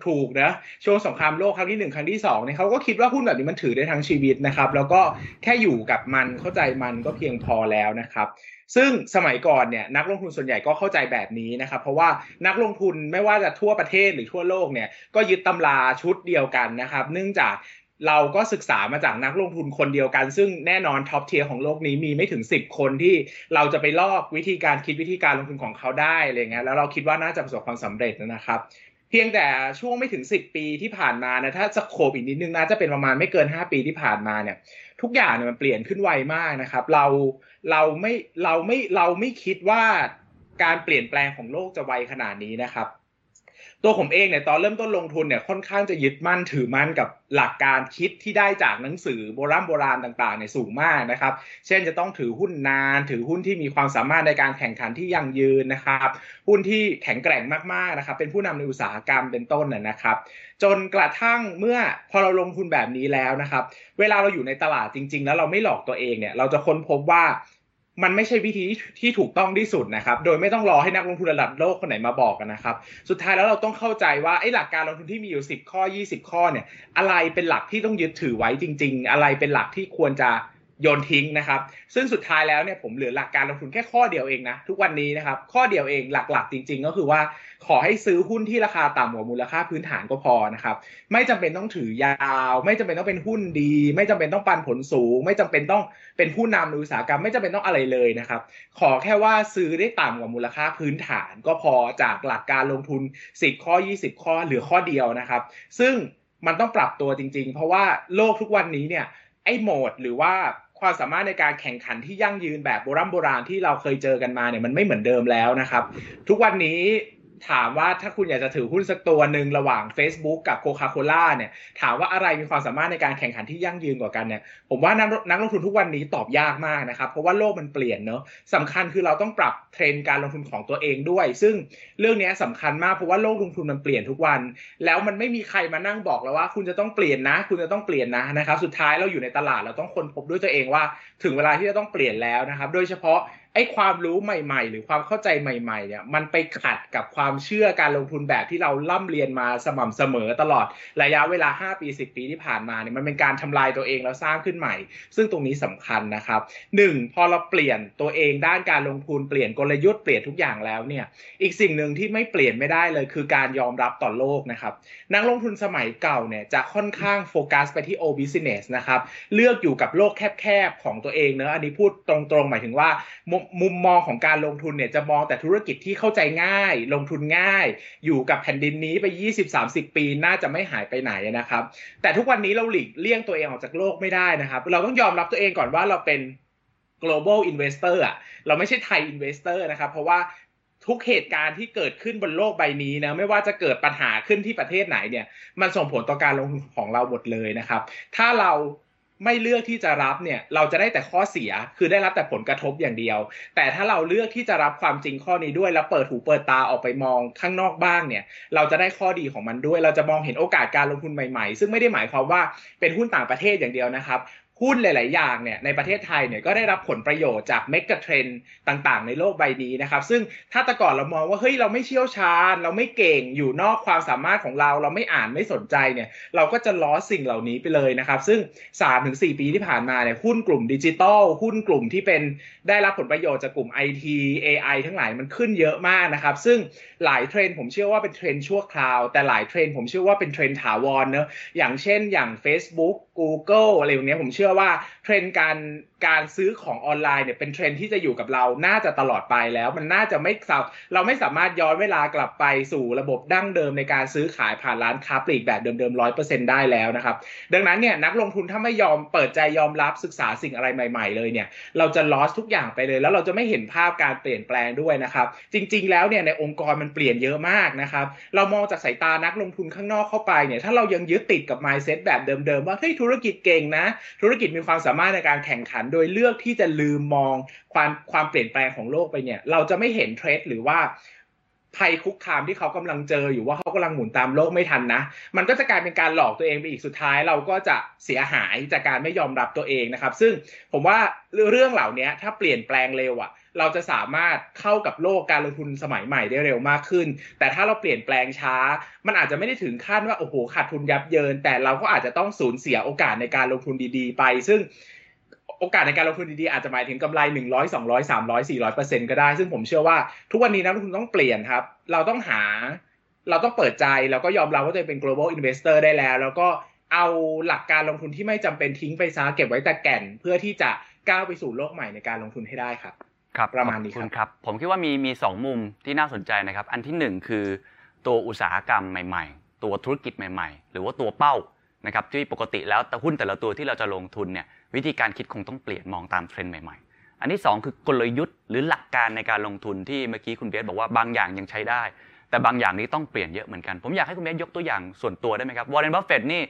ถูกๆนะช่วงสงครามโลกครั้งที่ 1 ครั้งที่2เนี่ยเขาก็คิดว่าหุ้นแบบนี้มันถือได้ทั้งชีวิตนะครับ แล้วก็แค่อยู่กับมันเข้าใจมันก็เพียงพอแล้วนะครับ ซึ่งสมัยก่อนเนี่ยนักลงทุนส่วนใหญ่ก็เข้าใจแบบนี้นะครับ เพราะว่านักลงทุนไม่ว่าจะทั่วประเทศหรือทั่วโลกเนี่ยก็ยึดตำราชุดเดียวกันนะครับ เนื่องจากเราก็ศึกษามาจากนักลงทุนคนเดียวกัน ซึ่งแน่นอน top tier ของโลกนี้มีไม่ถึง 10 คนที่เราจะไปลอกวิธีการคิดวิธีการลงทุนของเขาได้อะไรเงี้ยแล้วเราคิดว่าน่าจะประสบความสำเร็จนะครับ เพียงแต่ช่วงไม่ถึง 10 ปีที่ผ่านมานะถ้า scope อีกนิดนึงนะจะเป็นประมาณไม่เกิน 5 ปีที่ผ่านมาเนี่ย ทุกอย่างเนี่ยมันเปลี่ยนขึ้นไวมากนะครับ เราเราไม่เราไม่เราไม่คิดว่าการเปลี่ยนแปลงของโลกจะไวขนาดนี้นะครับ ตัวผมเองเนี่ยตอนเริ่มต้นลงทุนเนี่ยค่อนข้างจะยึดมั่นถือมั่นกับหลักการคิดที่ได้จากหนังสือโบราณโบราณต่างๆเนี่ยสูงมากนะครับ เช่นจะต้องถือหุ้นนาน ถือหุ้นที่มีความสามารถในการแข่งขันที่ยั่งยืนนะครับ หุ้นที่แข็งแกร่งมากๆนะครับ เป็นผู้นำในอุตสาหกรรมเป็นต้นนะครับ จนกระทั่งเมื่อพอเราลงทุนแบบนี้แล้วนะครับ เวลาเราอยู่ในตลาดจริง ๆ แล้วเราไม่หลอกตัวเองเนี่ยเราจะค้นพบว่า มันไม่ใช่วิธีที่ถูกต้องที่สุดนะครับ โดยไม่ต้องรอให้นักลงทุนระดับโลกคนไหนมาบอกกันนะครับ สุดท้ายแล้วเราต้องเข้าใจว่าไอ้หลักการลงทุนที่มีอยู่ 10 ข้อ 20 ข้อเนี่ย อะไรเป็นหลักที่ต้องยึดถือไว้จริง ๆ อะไรเป็นหลักที่ควรจะ โยนทิ้งนะครับ ซึ่งสุดท้ายแล้วเนี่ยผมเหลือหลักการลงทุนแค่ข้อเดียวเองนะ ทุกวันนี้นะครับ ข้อเดียวเองหลักๆ จริง ๆ ก็คือว่าขอให้ซื้อหุ้นที่ราคาต่ำกว่ามูลค่าพื้นฐานก็พอนะครับ ไม่จำเป็นต้องถือยาว ไม่จำเป็นต้องเป็นหุ้นดี ไม่จำเป็นต้องปันผลสูง ไม่จำเป็นต้องเป็นผู้นำในอุตสาหกรรมไม่จำเป็นต้องอะไรเลยนะครับ ขอแค่ว่าซื้อได้ต่ำกว่ามูลค่าพื้นฐาน ก็พอจากหลักการลงทุน 10 ข้อ 20 ข้อเหลือข้อเดียวนะครับ ซึ่งมันต้องปรับตัวจริง ๆ เพราะว่าโลกทุกวันนี้เนี่ยไอ้โหมดหรือว่า ความสามารถในการแข่งขันที่ยั่งยืนแบบโบราณโบราณที่เราเคยเจอกันมาเนี่ยมันไม่เหมือนเดิมแล้วนะครับ ทุกวันนี้ ถามว่าถ้าคุณอยากจะถือหุ้นสักตัวหนึ่งระหว่าง Facebook กับโคคาโคล่าเนี่ย ถามว่าอะไรมีความสามารถในการแข่งขันที่ยั่งยืนกว่ากันเนี่ย ผมว่านักนักลงทุนทุกวันนี้ตอบยากมากนะครับ เพราะว่าโลกมันเปลี่ยนเนาะสำคัญคือเราต้องปรับเทรนด์การลงทุนของตัวเองด้วย ซึ่งเรื่องนี้สำคัญมากเพราะว่าโลกลงทุนมันเปลี่ยนทุกวัน แล้วมันไม่มีใครมานั่งบอกแล้วว่า คุณจะต้องเปลี่ยนนะ คุณจะต้องเปลี่ยนนะนะครับ สุดท้ายเราอยู่ในตลาดเราต้องค้นพบด้วยตัวเองว่า ถึงเวลาที่จะต้องเปลี่ยนแล้วนะครับ โดยเฉพาะ ไอ้ความรู้ใหม่ ๆ หรือความเข้าใจใหม่ ๆ เนี่ย มันไปขัดกับความเชื่อการลงทุนแบบที่เราล่ำเรียนมาสม่ำเสมอตลอดระยะเวลา 5 ปี 10 ปีที่ผ่านมาเนี่ยมันเป็นการทำลายตัวเองแล้วสร้างขึ้นใหม่ ซึ่งตรงนี้สำคัญนะครับ 1. พอเราเปลี่ยนตัวเองด้านการลงทุนเปลี่ยนกลยุทธ์เปลี่ยนทุกอย่างแล้วเนี่ย อีกสิ่งหนึ่งที่ไม่เปลี่ยนไม่ได้เลย คือการยอมรับต่อโลกนะครับนักลงทุนสมัยเก่าเนี่ยจะค่อนข้างโฟกัสไปที่ o business นะครับเลือกอยู่กับโลกแคบๆของตัวเองเนอะอันนี้พูดตรงๆ หมายถึงว่ามุมมองของการลงทุนเนี่ยจะมองแต่ธุรกิจที่เข้าใจง่าย ลงทุนง่าย อยู่กับแผ่นดินนี้ไป 20-30 ปีน่าจะไม่หายไปไหนนะครับ แต่ทุกวันนี้เราหลีกเลี่ยงตัวเองออกจากโลกไม่ได้นะครับ เราต้องยอมรับตัวเองก่อนว่าเราเป็น global investor อะเราไม่ใช่ไทย investor นะครับ เพราะว่าทุกเหตุการณ์ที่เกิดขึ้นบนโลกใบนี้นะไม่ว่าจะเกิดปัญหาขึ้นที่ประเทศไหนเนี่ย มันส่งผลต่อการลงทุนของเราหมดเลยนะครับ ถ้าเรา ไม่เลือกที่จะรับเนี่ยเราจะได้แต่ข้อเสียคือได้รับแต่ผลกระทบอย่างเดียว แต่ถ้าเราเลือกที่จะรับความจริงข้อนี้ด้วยแล้วเปิดหูเปิดตาออกไปมองข้างนอกบ้างเนี่ย เราจะได้ข้อดีของมันด้วย เราจะมองเห็นโอกาสการลงทุนใหม่ๆ ซึ่งไม่ได้หมายความว่าเป็นหุ้นต่างประเทศอย่างเดียวนะครับ หุ้นหลาย ๆ อย่างเนี่ยในประเทศไทยเนี่ยก็ได้รับผลประโยชน์จากเมกะเทรนต่าง ๆ ในโลกใบนี้นะครับ ซึ่งถ้าแต่ก่อนเรามองว่าเฮ้ยเราไม่เชี่ยวชาญ เราไม่เก่งอยู่นอกความสามารถของเรา เราไม่อ่านไม่สนใจเนี่ยเราก็จะล้อสิ่งเหล่านี้ไปเลยนะครับ ซึ่ง 3-4 ปีที่ผ่านมาเนี่ยหุ้นกลุ่มดิจิตอลหุ้นกลุ่มที่เป็นได้รับผลประโยชน์จากกลุ่ม IT AI ทั้งหลายมันขึ้นเยอะมากนะครับ ซึ่งหลายเทรนด์ผมเชื่อว่าเป็นเทรนด์ชั่วคราว แต่หลายเทรนด์ผมเชื่อว่าเป็นเทรนด์ถาวรเนอะอย่างเช่นอย่าง Facebook Google อะไรอย่างเงี้ยผมเชื่อว่า เทรนด์การการซื้อของออนไลน์เนี่ยเป็นเทรนด์ที่จะอยู่กับเราน่าจะตลอดไปแล้ว มันน่าจะไม่เราไม่สามารถย้อนเวลากลับไปสู่ระบบดั้งเดิมในการซื้อขายผ่านร้านค้าปลีกแบบเดิมๆร้อยเปอร์เซ็นต์ได้แล้วนะครับดังนั้นเนี่ยนักลงทุนถ้าไม่ยอมเปิดใจยอมรับศึกษาสิ่งอะไรใหม่ๆเลยเนี่ยเราจะลอสทุกอย่างไปเลย แล้วเราจะไม่เห็นภาพการเปลี่ยนแปลงด้วยนะครับจริง ๆ แล้วเนี่ยในองค์กรมันเปลี่ยนเยอะมากนะครับเรามองจากสายตานักลงทุนข้างนอกเข้าไปเนี่ยถ้าเรายังยึดติดกับ mindset แบบเดิมๆว่าเฮ้ยธุรกิจเก่งนะธุรกิจมีความสามามารถในการแข่งขัน โดยเลือกที่จะลืมมองความความเปลี่ยนแปลงของโลกไปเนี่ย เราจะไม่เห็นเทรดหรือว่าภัยคุกคามที่เขากำลังเจออยู่ว่าเขากำลังหมุนตามโลกไม่ทันนะ มันก็จะกลายเป็นการหลอกตัวเองไปอีกสุดท้าย เราก็จะเสียหายจากการไม่ยอมรับตัวเองนะครับ ซึ่งผมว่าเรื่องเหล่านี้ถ้าเปลี่ยนแปลงเร็วอะ เราจะสามารถเข้ากับโลกการลงทุนสมัยใหม่ได้เร็วมากขึ้น แต่ถ้าเราเปลี่ยนแปลงช้า มันอาจจะไม่ได้ถึงขั้นว่าโอ้โหขาดทุนยับเยิน แต่เราก็อาจจะต้องสูญเสียโอกาสในการลงทุนดีๆ ไป ซึ่งโอกาสในการลงทุนดีๆ อาจจะหมายถึงกำไร 100 200 300 400เปอร์เซ็นก็ได้ ซึ่งผมเชื่อว่าทุกวันนี้นักลงทุนต้องเปลี่ยนครับ เราต้องหา เราต้องเปิดใจแล้วก็ยอมรับว่าตัวเองเป็น global investor ได้แล้ว แล้วก็เอาหลักการลงทุนที่ไม่จำเป็นทิ้งไปซะเก็บไว้แต่แก่น เพื่อที่จะก้าวไปสู่โลกใหม่ในการลงทุนให้ได้ครับ ครับประมาณนี้ขอบคุณคครับรับ ผมคิดว่ามีมีสองมุมที่น่าสนใจนะครับ อันที่หนึ่งคือตัวอุตสาหกรรมใหม่ ๆ ตัวธุรกิจใหม่ ๆ หรือว่าตัวเป้านะครับที่ปกติแล้วแต่หุ้นแต่ละตัวที่เราจะลงทุนเนี่ยวิธีการคิดคงต้องเปลี่ยนมองตามเทรนด์ใหม่ ๆ อันที่สองคือกลยุทธ์หรือหลักการในการลงทุนที่เมื่อกี้คุณเบสบอกว่าบางอย่างยังใช้ได้ แต่บางอย่างนี้ต้องเปลี่ยนเยอะเหมือนกัน ผมอยากให้คุณเบสยกตัวอย่างส่วนตัวได้ไหมครับวอร์เรนบัฟเฟตนี่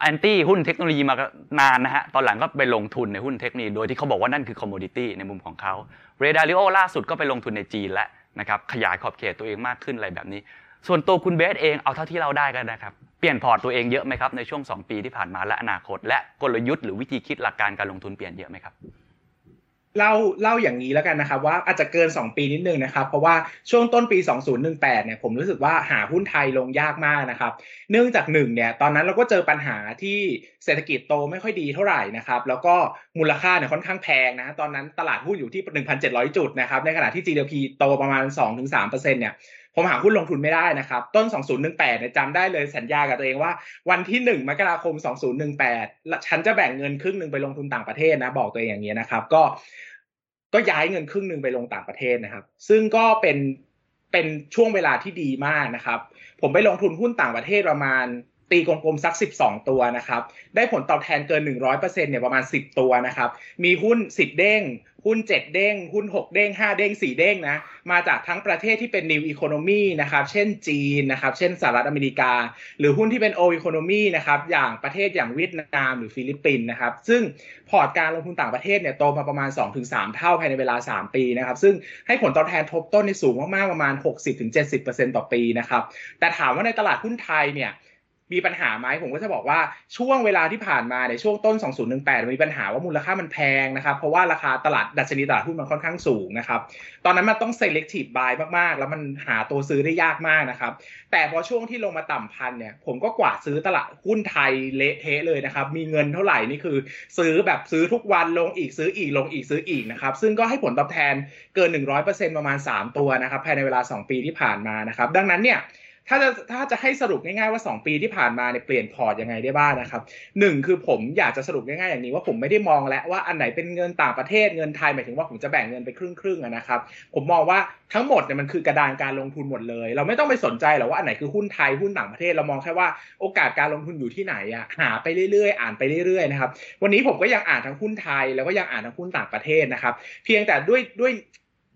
anti หุ้นเทคโนโลยีมานานนะฮะ ตอนหลังก็ไปลงทุนในหุ้นเทคโนโลยี โดยที่เขาบอกว่านั่นคือ commodity ในมุมของเขาเรย์ดาลิโอล่าสุดก็ไปลงทุนในจีนแล้วนะครับ ขยายขอบเขตตัวเองมากขึ้นอะไรแบบนี้ ส่วนตัวคุณเบสเองเอาเท่าที่เราได้กันนะครับ เปลี่ยนพอร์ตตัวเองเยอะไหมครับในช่วง 2 ปีที่ผ่านมาและอนาคต และกลยุทธ์หรือวิธีคิดหลักการการลงทุนเปลี่ยนเยอะไหมครับ เล่าเล่าอย่างนี้แล้วกันนะครับว่าอาจจะเกิน 2 ปีนิดนึงนะครับ เพราะว่าช่วงต้นปี 2018เนี่ยผมรู้สึกว่าหาหุ้นไทยลงยากมากนะครับ เนื่องจากหนึ่งเนี่ยตอนนั้นเราก็เจอปัญหาที่เศรษฐกิจโตไม่ค่อยดีเท่าไหร่นะครับแล้วก็มูลค่าเนี่ยค่อนข้างแพงนะตอนนั้นตลาดหุ้นอยู่ที่ 1,700 จุดนะครับในขณะที่ GDP โตประมาณ 2-3%เนี่ย ผมหาหุ้นลงทุนไม่ได้นะครับ ต้น 2018เนี่ยจำได้เลยสัญญากับตัวเองว่า วันที่ 1 มกราคม 2018 ฉันจะแบ่งเงินครึ่งหนึ่งไปลงทุนต่างประเทศนะบอกตัวเองอย่างนี้นะครับ ก็ก็ย้ายเงินครึ่งหนึ่งไปลงต่างประเทศนะครับ ซึ่งก็เป็นเป็นช่วงเวลาที่ดีมากนะครับ ผมไปลงทุนหุ้นต่างประเทศประมาณ ตีกลมๆสัก 12 ตัวนะครับ ได้ผลตอบแทนเกิน 100%เนี่ยประมาณ 10 ตัวนะครับ มีหุ้น 10 เด้ง หุ้น 7 เด้ง หุ้น 6 เด้ง 5 เด้ง 4 เด้งนะ มาจากทั้งประเทศที่เป็น New Economy นะครับ เช่นจีนนะครับ เช่นสหรัฐอเมริกา หรือหุ้นที่เป็น Old Economy นะครับ อย่างประเทศอย่างเวียดนามหรือฟิลิปปินส์นะครับ ซึ่งพอร์ตการลงทุนต่างประเทศเนี่ยโตมาประมาณ 2-3 เท่าภายในเวลา 3 ปีนะครับ ซึ่งให้ผลตอบแทนทบต้นในสูงมากๆประมาณ 60-70%ต่อปีนะครับ แต่ถามว่าในตลาดหุ้นไทยเนี่ย มีปัญหาไหมผมก็จะบอกว่าช่วงเวลาที่ผ่านมาในช่วงต้น 2018 มีปัญหาว่ามูลค่ามันแพงนะครับ เพราะว่าราคาตลาดดัชนีตลาดหุ้นมันค่อนข้างสูงนะครับ ตอนนั้นมันต้อง selective buy มากๆ แล้วมันหาตัวซื้อได้ยากมากนะครับ แต่พอช่วงที่ลงมาต่ำพันเนี่ย ผมก็กวาดซื้อตลาดหุ้นไทยเละเทะเลยนะครับ มีเงินเท่าไหร่นี่คือ ซื้อแบบซื้อทุกวันลงอีกซื้ออีกลงอีกซื้ออีกนะครับ ซึ่งก็ให้ผลตอบแทนเกิน 100%ประมาณ 3 ตัวนะครับภายในเวลา 2 ปีที่ผ่านมานะครับ ดังนั้นเนี่ย ถ้าจะถ้าจะให้สรุปง่ายๆว่า 2 ปีที่ผ่านมาเนี่ยเปลี่ยนพอร์ตยังไงได้บ้างนะครับหนึ่งคือผมอยากจะสรุปง่ายๆอย่างนี้ว่าผมไม่ได้มองแล้วว่าอันไหนเป็นเงินต่างประเทศเงินไทยหมายถึงว่าผมจะแบ่งเงินไปครึ่งๆนะครับผมมองว่าทั้งหมดเนี่ยมันคือกระดานการลงทุนหมดเลย เราไม่ต้องไปสนใจหรอกว่าอันไหนคือหุ้นไทยหุ้นต่างประเทศเรามองแค่ว่าโอกาสการลงทุนอยู่ที่ไหนอะหาไปเรื่อยๆ อ่านไปเรื่อยๆนะครับวันนี้ผมก็ยังอ่านทั้งหุ้นไทยแล้วก็ยังอ่านทั้งหุ้นต่างประเทศนะครับเพียงแต่ด้วยด้วย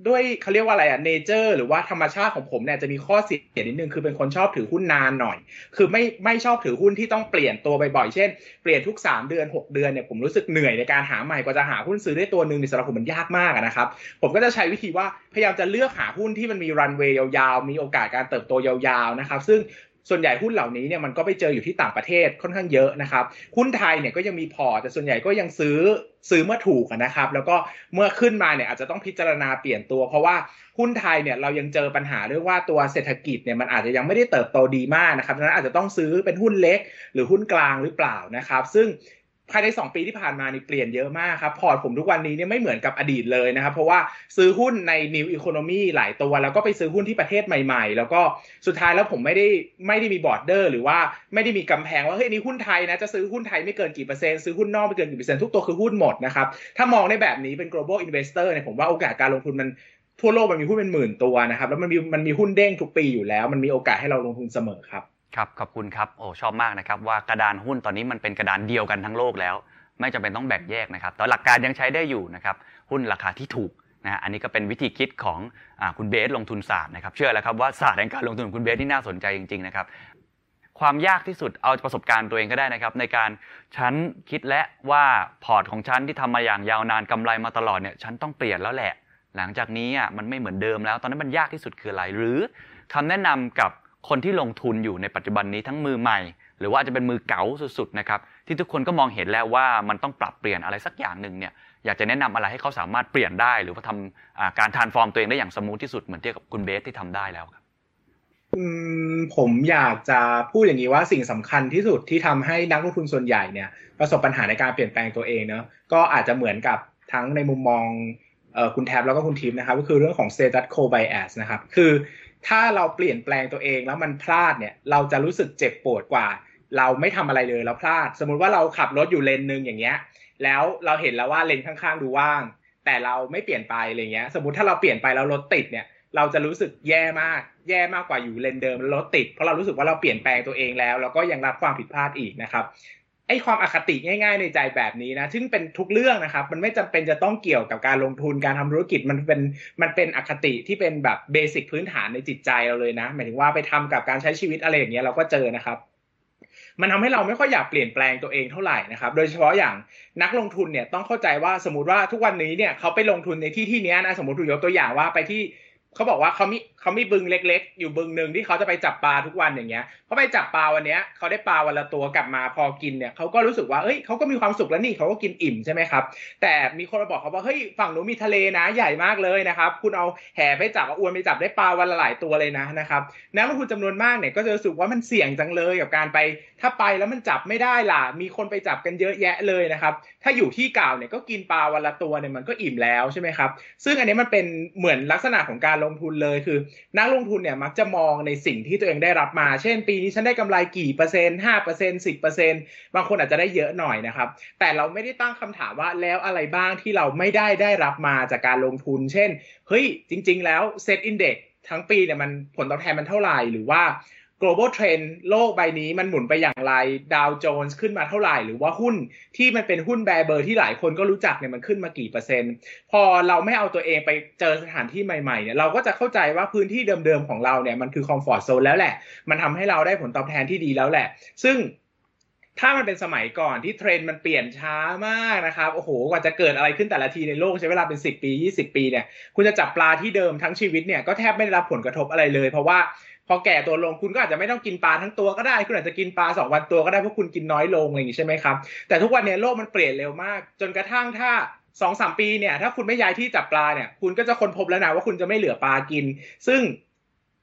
ด้วยเขาเรียกว่าอะไรอะเนเจอร์หรือว่าธรรมชาติของผมเนี่ยจะมีข้อเสียนิดนึงคือเป็นคนชอบถือหุ้นนานหน่อย คือไม่ไม่ชอบถือหุ้นที่ต้องเปลี่ยนตัวบ่อยๆเช่นเปลี่ยนทุก 3 เดือน 6 เดือนเนี่ยผมรู้สึกเหนื่อยในการหาใหม่กว่าจะหาหุ้นซื้อได้ตัวหนึ่งในสำหรับผมมันยากมากนะครับ ผมก็จะใช้วิธีว่าพยายามจะเลือกหาหุ้นที่มันมีรันเวย์ยาวๆมีโอกาสการเติบโตยาวๆนะครับซึ่ง ส่วนใหญ่หุ้นเหล่านี้เนี่ยมันก็ไปเจออยู่ที่ต่างประเทศค่อนข้างเยอะนะครับหุ้นไทยเนี่ยก็ยังมีพอแต่ส่วนใหญ่ก็ยังซื้อซื้อเมื่อถูกนะครับ แล้วก็เมื่อขึ้นมาเนี่ยอาจจะต้องพิจารณาเปลี่ยนตัว เพราะว่าหุ้นไทยเนี่ยเรายังเจอปัญหาเรื่องว่าตัวเศรษฐกิจเนี่ยมันอาจจะยังไม่ได้เติบโตดีมากนะครับดังนั้นอาจจะต้องซื้อเป็นหุ้นเล็ก หรือหุ้นกลางหรือเปล่านะครับ ซึ่ง ภายใน 2 ปีที่ผ่านมานี่เปลี่ยนเยอะมากครับ พอร์ตผมทุกวันนี้เนี่ยไม่เหมือนกับอดีตเลยนะครับ เพราะว่าซื้อหุ้นใน New Economy หลายตัว แล้วก็ไปซื้อหุ้นที่ประเทศใหม่ๆ แล้วก็สุดท้ายแล้วผมไม่ได้ไม่ได้มี border หรือว่าไม่ได้มีกำแพงว่าเฮ้ยนี่หุ้นไทยนะจะซื้อหุ้นไทยไม่เกินกี่เปอร์เซ็นต์ซื้อหุ้นนอกไม่เกินกี่เปอร์เซ็นต์ทุกตัวคือหุ้นหมดนะครับถ้ามองในแบบนี้เป็น global investor เนี่ยผมว่าโอกาสการลงทุนมันทั่วโลกมันมีหุ้นเป็นหมื่นตัวนะครับแล้วมันมีมันมีหุ้นเด้งทุกปีอยู่แล้ว มันมีโอกาสให้เราลงทุนเสมอครับ ครับขอบคุณครับโอ้ชอบมากนะครับว่ากระดานหุ้นตอนนี้มันเป็นกระดานเดียวกันทั้งโลกแล้ว ไม่จำเป็นต้องแบ่งแยกนะครับแต่หลักการยังใช้ได้อยู่นะครับหุ้นราคาที่ถูกนะอันนี้ก็เป็นวิธีคิดของอคุณเบสลงทุนศาสตร์นะครับเชื่อแล้วครับว่าศาสตร์แห่งการลงทุนของคุณเบสที่น่าสนใจจริงๆนะครับความยากที่สุดเอาประสบการณ์ตัวเองก็ได้นะครับ ในการฉันคิดและว่าพอร์ตของฉันที่ทำมาอย่างยาวนานกำไรมาตลอดเนี่ยฉันต้องเปลี่ยนแล้วแหละ หลังจากนี้อะมันไม่เหมือนเดิมแล้ว ตอนนั้นมันยากที่สุดคืออะไรหรือคำแนะนำกับ คนที่ลงทุนอยู่ในปัจจุบันนี้ทั้งมือใหม่ หรือว่าจะเป็นมือเก๋าสุดๆนะครับที่ทุกคนก็มองเห็นแล้วว่ามันต้องปรับเปลี่ยนอะไรสักอย่างหนึ่งเนี่ยอยากจะแนะนำอะไรให้เขาสามารถเปลี่ยนได้ หรือว่าทำการ transform ตัวเองได้อย่าง smooth ที่สุดเหมือนที่กับคุณเบสที่ทำได้แล้วครับผมอยากจะพูดอย่างนี้ว่าสิ่งสำคัญที่สุดที่ทำให้นักลงทุนส่วนใหญ่เนี่ยประสบปัญหาในการเปลี่ยนแปลงตัวเองเนาะก็อาจจะเหมือนกับทั้งในมุมมองคุณแท็บแล้วก็คุณทิพย์นะครับก็คือเรื่องของ status quo bias นะครับ คือ ถ้าเราเปลี่ยนแปลงตัวเองแล้วมันพลาดเนี่ย เราจะรู้สึกเจ็บปวดกว่า เราไม่ทำอะไรเลยแล้วพลาด สมมุติว่าเราขับรถอยู่เลนหนึ่งอย่างเงี้ย แล้วเราเห็นแล้วว่าเลนข้างๆดูว่าง แต่เราไม่เปลี่ยนไปอะไรเงี้ย สมมติถ้าเราเปลี่ยนไปแล้วรถติดเนี่ย เราจะรู้สึกแย่มาก แย่มากกว่าอยู่เลนเดิมรถติด เพราะเรารู้สึกว่าเราเปลี่ยนแปลงตัวเองแล้ว แล้วก็ยังรับความผิดพลาดอีกนะครับ ไอ้ความอคติง่ายๆในใจแบบนี้นะ ซึ่งเป็นทุกเรื่องนะครับ มันไม่จำเป็นจะต้องเกี่ยวกับการลงทุนการทำธุรกิจมันเป็นมันเป็นอคติที่เป็นแบบเบสิกพื้นฐานในจิตใจเราเลยนะหมายถึงว่าไปทำกับการใช้ชีวิตอะไรอย่างเงี้ยเราก็เจอนะครับ มันทำให้เราไม่ค่อยอยากเปลี่ยนแปลงตัวเองเท่าไหร่นะครับ โดยเฉพาะอย่างนักลงทุนเนี่ยต้องเข้าใจว่าสมมติว่าทุกวันนี้เนี่ยเขาไปลงทุนในที่ที่นี้นะสมมติถูกยกตัวอย่างว่าไปที่เขาบอกว่าเขามี เขามีบึงเล็ก ๆ อยู่บึงหนึ่งที่เขาจะไปจับปลาทุกวันอย่างเงี้ยเขาไปจับปลาวันเนี้ยเขาได้ปลาวันละตัวกลับมาพอกินเนี่ยเขาก็รู้สึกว่าเอ้ยเขาก็มีความสุขแล้วนี่เขาก็กินอิ่มใช่ไหมครับ แต่มีคนมาบอกเขาว่าเฮ้ยฝั่งนู้นมีทะเลนะใหญ่มากเลยนะครับ คุณเอาแห่ไปจับอวนไปจับได้ปลาวันละหลายตัวเลยนะนะครับนักลงทุนจำนวนมากเนี่ยก็จะรู้สึกว่ามันเสี่ยงจังเลยกับการไป ถ้าไปแล้วมันจับไม่ได้ล่ะ มีคนไปจับกันเยอะแยะเลยนะครับ ถ้าอยู่ที่เก่าเนี่ยก็กินปลาวันละตัวเนี่ยมันก็อิ่มแล้วใช่ไหมครับ ซึ่งอันนี้มันเป็นเหมือนลักษณะของการลงทุนเลยคือนักลงทุนเนี่ยมักจะมองในสิ่งที่ตัวเองได้รับมา เช่น ปีนี้ฉันได้กำไรกี่เปอร์เซ็นต์ห้าเปอร์เซ็นต์สิบเปอร์เซ็นต์บางคนอาจจะได้เยอะหน่อยนะครับ แต่เราไม่ได้ตั้งคำถามว่าแล้วอะไรบ้างที่เราไม่ได้ได้รับมาจากการลงทุน เช่น เฮ้ย จริง ๆ แล้ว SET Index ทั้งปีเนี่ยมันผลตอบแทนมันเท่าไหร่หรือว่า global trend โลกใบนี้มันหมุนไปอย่างไรดาวโจนส์ขึ้นมาเท่าไหร่ หรือว่าหุ้นที่มันเป็นหุ้นแบเบอร์ที่หลายคนก็รู้จักเนี่ยมันขึ้นมากี่เปอร์เซ็นต์ พอเราไม่เอาตัวเองไปเจอสถานที่ใหม่ๆเนี่ยเราก็จะเข้าใจว่าพื้นที่เดิมๆของเราเนี่ยมันคือ comfort zone แล้วแหละ มันทำให้เราได้ผลตอบแทนที่ดีแล้วแหละ ซึ่งถ้ามันเป็นสมัยก่อนที่เทรนด์มันเปลี่ยนช้ามากนะครับโอ้โหกว่าจะเกิดอะไรขึ้นแต่ละทีในโลกใช้เวลาเป็น 10 ปี 20 ปีเนี่ยคุณจะจับปลาที่เดิมทั้งชีวิตเนี่ยก็แทบไม่ได้รับผลกระทบอะไรเลย เพราะว่า พอแก่ตัวลงคุณก็อาจจะไม่ต้องกินปลาทั้งตัวก็ได้ คุณอาจจะกินปลาสองวันตัวก็ได้เพราะคุณกินน้อยลงอะไรอย่างนี้ใช่ไหมครับแต่ทุกวันนี้โลกมันเปลี่ยนเร็วมาก จนกระทั่งถ้าสองสามปีเนี่ย ถ้าคุณไม่ย้ายที่จับปลาเนี่ย คุณก็จะค้นพบแล้วนะว่าคุณจะไม่เหลือปลากิน ซึ่ง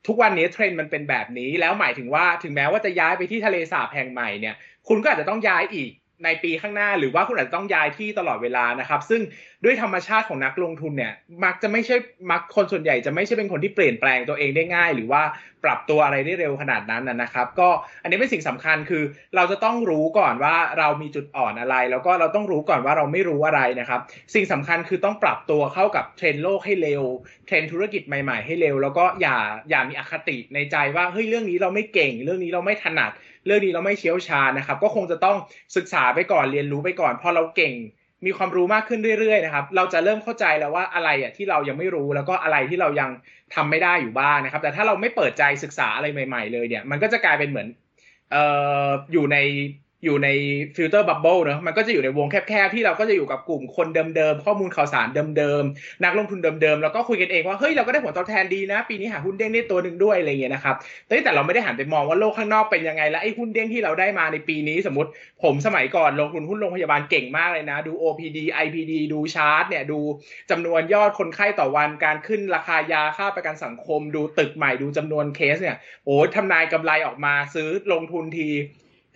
ทุกวันนี้เทรนด์มันเป็นแบบนี้แล้วหมายถึงว่าถึงแม้ว่าจะย้ายไปที่ทะเลสาบแห่งใหม่เนี่ย คุณก็อาจจะต้องย้ายอีก ในปีข้างหน้าหรือว่าคุณอาจจะต้องย้ายที่ตลอดเวลานะครับ ซึ่งด้วยธรรมชาติของนักลงทุนเนี่ย มักจะไม่ใช่มักคนส่วนใหญ่จะไม่ใช่เป็นคนที่เปลี่ยนแปลงตัวเองได้ง่าย หรือว่าปรับตัวอะไรได้เร็วขนาดนั้นนะครับ ก็อันนี้เป็นสิ่งสำคัญคือ เราจะต้องรู้ก่อนว่าเรามีจุดอ่อนอะไร แล้วก็เราต้องรู้ก่อนว่าเราไม่รู้อะไรนะครับ สิ่งสำคัญคือต้องปรับตัวเข้ากับเทรนโลกให้เร็วเทรนธุรกิจใหม่ ๆ ให้เร็ว แล้วก็อย่าอย่ามีอคติในใจว่าเฮ้ยเรื่องนี้เราไม่เก่ง เรื่องนี้เราไม่ถนัด เรื่องนี้เราไม่เชี่ยวชาญนะครับ ก็คงจะต้องศึกษาไปก่อนเรียนรู้ไปก่อนพอเราเก่งมีความรู้มากขึ้นเรื่อยๆนะครับ เราจะเริ่มเข้าใจแล้วว่าอะไรอะที่เรายังไม่รู้แล้วก็อะไรที่เรายังทำไม่ได้อยู่บ้างนะครับ แต่ถ้าเราไม่เปิดใจศึกษาอะไรใหม่ ๆ เลยเนี่ย มันก็จะกลายเป็นเหมือนเอ่ออยู่ใน อยู่ใน filter bubble เนอะมันก็จะอยู่ในวงแคบๆ ที่เราก็จะอยู่กับกลุ่มคนเดิมๆ ข้อมูลข่าวสารเดิมๆ นักลงทุนเดิมๆ แล้วก็คุยกันเองว่า เฮ้ย เราก็ได้ผลตอบแทนดีนะ ปีนี้หาหุ้นเด้งได้ตัวหนึ่งด้วยอะไรเงี้ยนะครับ แต่เราไม่ได้หันไปมองว่าโลกข้างนอกเป็นยังไง และไอ้หุ้นเด้งที่เราได้มาในปีนี้สมมติ ผมสมัยก่อนลงทุนหุ้นโรงพยาบาลเก่งมากเลยนะ ดู OPD IPD ดูชาร์ตเนี่ยดูจำนวนยอดคนไข้ต่อวันการขึ้นราคายาค่าประกันสังคม ดูตึกใหม่ดูจำนวนเคสเนี่ยโอ้ทำนายกำไรออกมาซื้อลงทุนที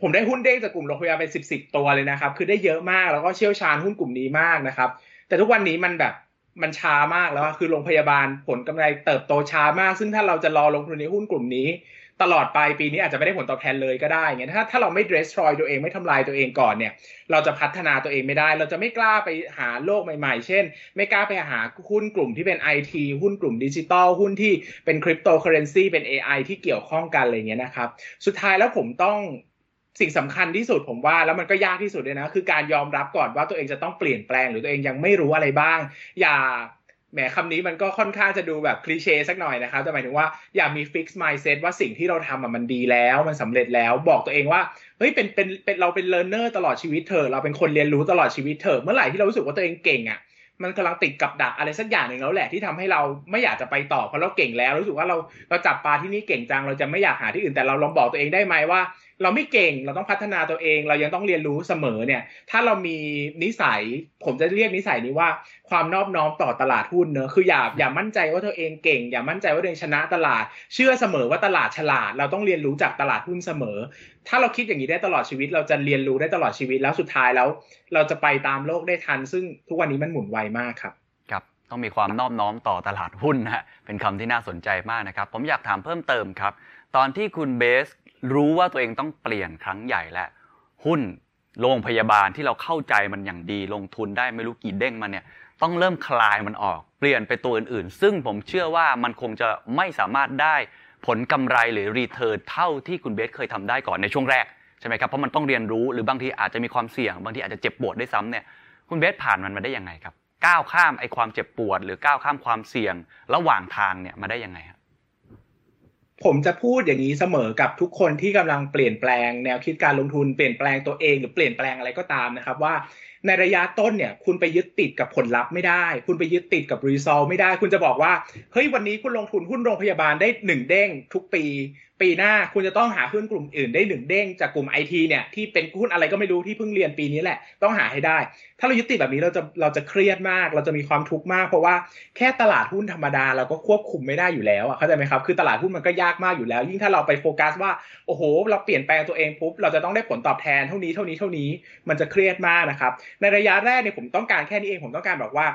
ผมได้หุ้นเด้งจากกลุ่มโรงพยาบาลเป็นสิบสิบตัวเลยนะครับ คือได้เยอะมากแล้วก็เชี่ยวชาญหุ้นกลุ่มนี้มากนะครับ แต่ทุกวันนี้มันแบบมันช้ามากแล้วคือโรงพยาบาลผลกำไรเติบโตช้ามาก ซึ่งถ้าเราจะรอลงทุนในหุ้นกลุ่มนี้ ตลอดไปปีนี้อาจจะไม่ได้ผลตอบแทนเลยก็ได้เงี้ยถ้าถ้าเราไม่ destroy ตัวเองไม่ทำลายตัวเองก่อนเนี่ย เราจะพัฒนาตัวเองไม่ได้ เราจะไม่กล้าไปหาโลกใหม่ๆ เช่น ไม่กล้าไปหาหุ้นกลุ่มที่เป็น IT หุ้นกลุ่มดิจิตอลหุ้นที่เป็นคริปโตเคอร์เรนซีเป็น AI ที่เกี่ยวข้องกันอะไรเงี้ยนะครับ สุดท้ายแล้วผมต้อง สิ่งสำคัญที่สุดผมว่าแล้วมันก็ยากที่สุดเลยนะ คือการยอมรับก่อนว่าตัวเองจะต้องเปลี่ยนแปลงหรือตัวเองยังไม่รู้อะไรบ้าง อย่าแหมคำนี้มันก็ค่อนข้างจะดูแบบ cliché สักหน่อยนะครับแต่หมายถึงว่าอย่ามี fixed mindset ว่าสิ่งที่เราทำมันดีแล้ว มันสำเร็จแล้วบอกตัวเองว่าเฮ้ยเป็นเป็นเป็นเราเป็น learner ตลอดชีวิตเถอะเราเป็นคนเรียนรู้ตลอดชีวิตเถอะเมื่อไหร่ที่เรารู้สึกว่าตัวเองเก่งอะมันกำลังติดกับดักอะไรสักอย่างหนึ่งแล้วแหละที่ทำให้เราไม่อยากจะไปต่อเพราะเราเก่งแล้วรู้สึกว่าเราเราจับปลาที่นี่เก่งจังเราจะไม่อยากหาที่อื่นแต่เราลองบอกตัวเองได้ไหมว่าเราไม่เก่งเราต้องพัฒนาตัวเอง เรายังต้องเรียนรู้เสมอเนี่ย ถ้าเรามีนิสัย ผมจะเรียกนิสัยนี้ว่าความนอบน้อมต่อตลาดหุ้นเนอะคืออย่าอย่ามั่นใจว่าตัวเองเก่ง อย่ามั่นใจว่าตัวเองชนะตลาด เชื่อเสมอว่าตลาดฉลาด เราต้องเรียนรู้จากตลาดหุ้นเสมอ ถ้าเราคิดอย่างนี้ได้ตลอดชีวิต เราจะเรียนรู้ได้ตลอดชีวิตแล้วสุดท้ายแล้ว เราจะไปตามโลกได้ทัน ซึ่งทุกวันนี้มันหมุนไวมากครับครับต้องมีความนอบน้อมต่อตลาดหุ้นนะเป็นคำที่น่าสนใจมากนะครับ ผมอยากถามเพิ่มเติมครับ ตอนที่คุณเบส รู้ว่าตัวเองต้องเปลี่ยนครั้งใหญ่และ หุ้นโรงพยาบาลที่เราเข้าใจมันอย่างดี ลงทุนได้ไม่รู้กี่เด้งมาเนี่ยต้องเริ่มคลายมันออก เปลี่ยนไปตัวอื่นๆ ซึ่งผมเชื่อว่ามันคงจะไม่สามารถได้ผลกำไรหรือรีเทิร์นเท่าที่คุณเบสเคยทำได้ก่อนในช่วงแรกใช่ไหมครับเพราะมันต้องเรียนรู้หรือบางทีอาจจะมีความเสี่ยง บางทีอาจจะเจ็บปวดได้ซ้ำเนี่ยคุณเบสผ่านมันมาได้ยังไงครับก้าวข้ามไอ้ความเจ็บปวด หรือก้าวข้ามความเสี่ยงระหว่างทางเนี่ยมาได้ยังไงครับ ผมจะพูดอย่างนี้เสมอกับทุกคนที่กำลังเปลี่ยนแปลงแนวคิดการลงทุนเปลี่ยนแปลงตัวเองหรือเปลี่ยนแปลงอะไรก็ตามนะครับว่า ในระยะต้นเนี่ย คุณไปยึดติดกับผลลัพธ์ไม่ได้ คุณไปยึดติดกับรีซอลไม่ได้ คุณจะบอกว่า เฮ้ยวันนี้คุณลงทุนหุ้นโรงพยาบาลได้หนึ่งเด้งทุกปี ปีหน้าคุณจะต้องหาหุ้นกลุ่มอื่นได้หนึ่งเด้งจากกลุ่มไอทีเนี่ยที่เป็นหุ้นอะไรก็ไม่รู้ที่เพิ่งเรียนปีนี้แหละ ต้องหาให้ได้ ถ้าเรายึดติดแบบนี้เราจะเราจะเครียดมาก เราจะมีความทุกข์มาก เพราะว่าแค่ตลาดหุ้นธรรมดาเราก็ควบคุมไม่ได้อยู่แล้วอะเข้าใจไหมครับคือตลาดหุ้นมันก็ยากมากอยู่แล้ว ยิ่งถ้าเราไปโฟกัสว่าโอ้โห เราเปลี่ยนแปลงตัวเองปุ๊บเราจะต้องได้ผลตอบแทนเท่านี้เท่านี้เท่านี้มันจะเครียดมากนะครับในระยะแรกเนี่ยผมต้องการแค่นี้เองผมต้องการบอกว่า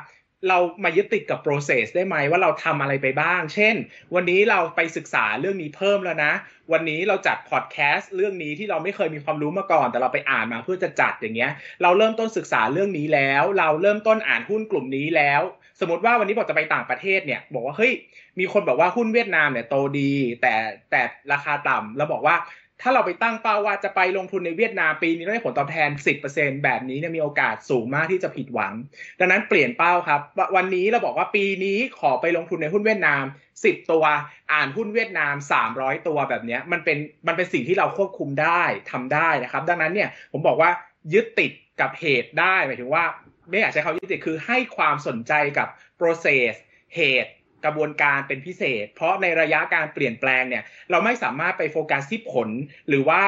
เรามายึดติดกับ process ได้ไหมว่าเราทำอะไรไปบ้าง เช่น วันนี้เราไปศึกษาเรื่องนี้เพิ่มแล้วนะ วันนี้เราจัดพอดแคสต์เรื่องนี้ที่เราไม่เคยมีความรู้มาก่อน แต่เราไปอ่านมาเพื่อจะจัดอย่างเงี้ย เราเริ่มต้นศึกษาเรื่องนี้แล้ว เราเริ่มต้นอ่านหุ้นกลุ่มนี้แล้วสมมติว่าวันนี้บอกจะไปต่างประเทศเนี่ย บอกว่าเฮ้ยมีคนบอกว่าหุ้นเวียดนามเนี่ยโตดี แต่แต่ราคาต่ำแล้วบอกว่า ถ้าเราไปตั้งเป้าว่าจะไปลงทุนในเวียดนามปีนี้ได้ผลตอบแทน 10%แบบนี้เนี่ยมีโอกาสสูงมากที่จะผิดหวัง ดังนั้นเปลี่ยนเป้าครับ วันนี้เราบอกว่าปีนี้ขอไปลงทุนในหุ้นเวียดนาม 10 ตัวอ่านหุ้นเวียดนาม 300 ตัวแบบนี้มันเป็นมันเป็นสิ่งที่เราควบคุมได้ทำได้นะครับ ดังนั้นเนี่ยผมบอกว่ายึดติดกับเหตุได้หมายถึงว่า ไม่อยากใช้คำยึดติดคือให้ความสนใจกับ process เหตุ กระบวนการเป็นพิเศษ เพราะในระยะการเปลี่ยนแปลงเนี่ย เราไม่สามารถไปโฟกัสที่ผล หรือว่า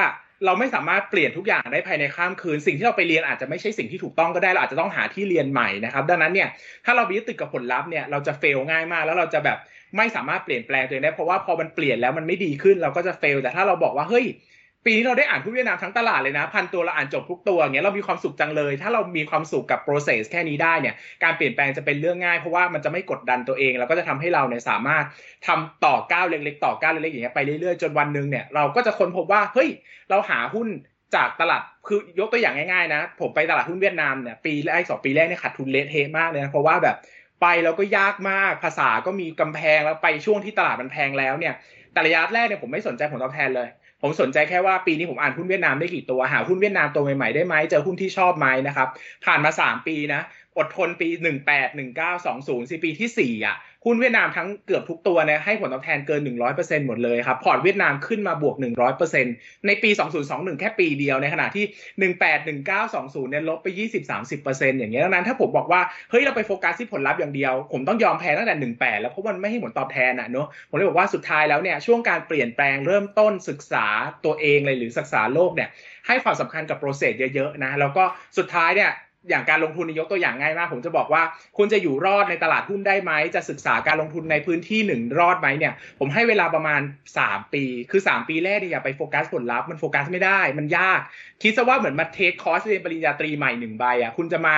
เราไม่สามารถเปลี่ยนทุกอย่างได้ภายในข้ามคืน สิ่งที่เราไปเรียนอาจจะไม่ใช่สิ่งที่ถูกต้องก็ได้เราอาจจะต้องหาที่เรียนใหม่นะครับดังนั้นเนี่ยถ้าเรายึดติดกับผลลัพธ์เนี่ยเราจะเฟลง่ายมาก แล้วเราจะแบบไม่สามารถเปลี่ยนแปลงตัวเองได้เพราะว่าพอมันเปลี่ยนแล้วมันไม่ดีขึ้นเราก็จะเฟลแต่ถ้าเราบอกว่าเฮ้ย ปีนี้เราได้อ่านหุ้นเวียดนามทั้งตลาดเลยนะ พันตัวเราอ่านจบทุกตัวเงี้ยเรามีความสุขจังเลย ถ้าเรามีความสุขกับ process แค่นี้ได้เนี่ยการเปลี่ยนแปลงจะเป็นเรื่องง่ายเพราะว่ามันจะไม่กดดันตัวเอง แล้วก็จะทำให้เราเนี่ยสามารถทำต่อก้าวเล็กๆ ต่อก้าวเล็กๆอย่างเงี้ยไปเรื่อยๆจนวันหนึ่งเนี่ยเราก็จะค้นพบว่าเฮ้ยเราหาหุ้นจากตลาดคือยกตัวอย่างง่ายๆนะ ผมไปตลาดหุ้นเวียดนามเนี่ยปีแรกสองปีแรกเนี่ยขาดทุนเละเทะมากเลยนะเพราะว่าแบบไปแล้วก็ยากมากภาษาก็มีกำแพงแล้วไปช่วงที่ตลาดมันแพงแล้วเนี่ยแต่ระยะแรกเนี่ยผมไม่สนใจผลตอบแทนเลย ผมสนใจแค่ว่าปีนี้ผมอ่านหุ้นเวียดนามได้กี่ตัว หาหุ้นเวียดนามตัวใหม่ๆได้ไหมเจอหุ้นที่ชอบไหมนะครับ ผ่านมา 3 ปีนะ อดทนปี 18 19 20 สิปีที่4อะ หุ้นเวียดนามทั้งเกือบทุกตัวเนี่ยให้ผลตอบแทนเกิน 100%หมดเลยครับ พอร์ตเวียดนามขึ้นมาบวก 100%ในปี 2021 แค่ปีเดียวในขณะที่ 18 19 20 เนี่ยลบไป 20-30%อย่างเงี้ยดังนั้นถ้าผมบอกว่า เฮ้ย เราไปโฟกัสที่ผลลัพธ์อย่างเดียว ผมต้องยอมแพ้ตั้งแต่ 18 แล้วเพราะมันไม่ให้ผลตอบแทนอะเนาะผมเลยบอกว่าสุดท้ายแล้วเนี่ยช่วงการเปลี่ยนแปลงเริ่มต้นศึกษาตัวเองเลยหรือศึกษาโลกเนี่ยให้ความสำคัญกับโปรเซสเยอะๆนะแล้วก็สุดท้ายเนี่ย อย่างการลงทุนยกตัวอย่างง่ายมาก ผมจะบอกว่าคุณจะอยู่รอดในตลาดหุ้นได้ไหม จะศึกษาการลงทุนในพื้นที่หนึ่งรอดไหมเนี่ย ผมให้เวลาประมาณ 3 ปี คือ 3 ปีแรกเนี่ยอย่าไปโฟกัสผลลัพธ์มันโฟกัสไม่ได้ มันยาก คิดซะว่าเหมือนมาเทคคอร์สเรียนปริญญาตรีใหม่หนึ่งใบอะคุณจะมา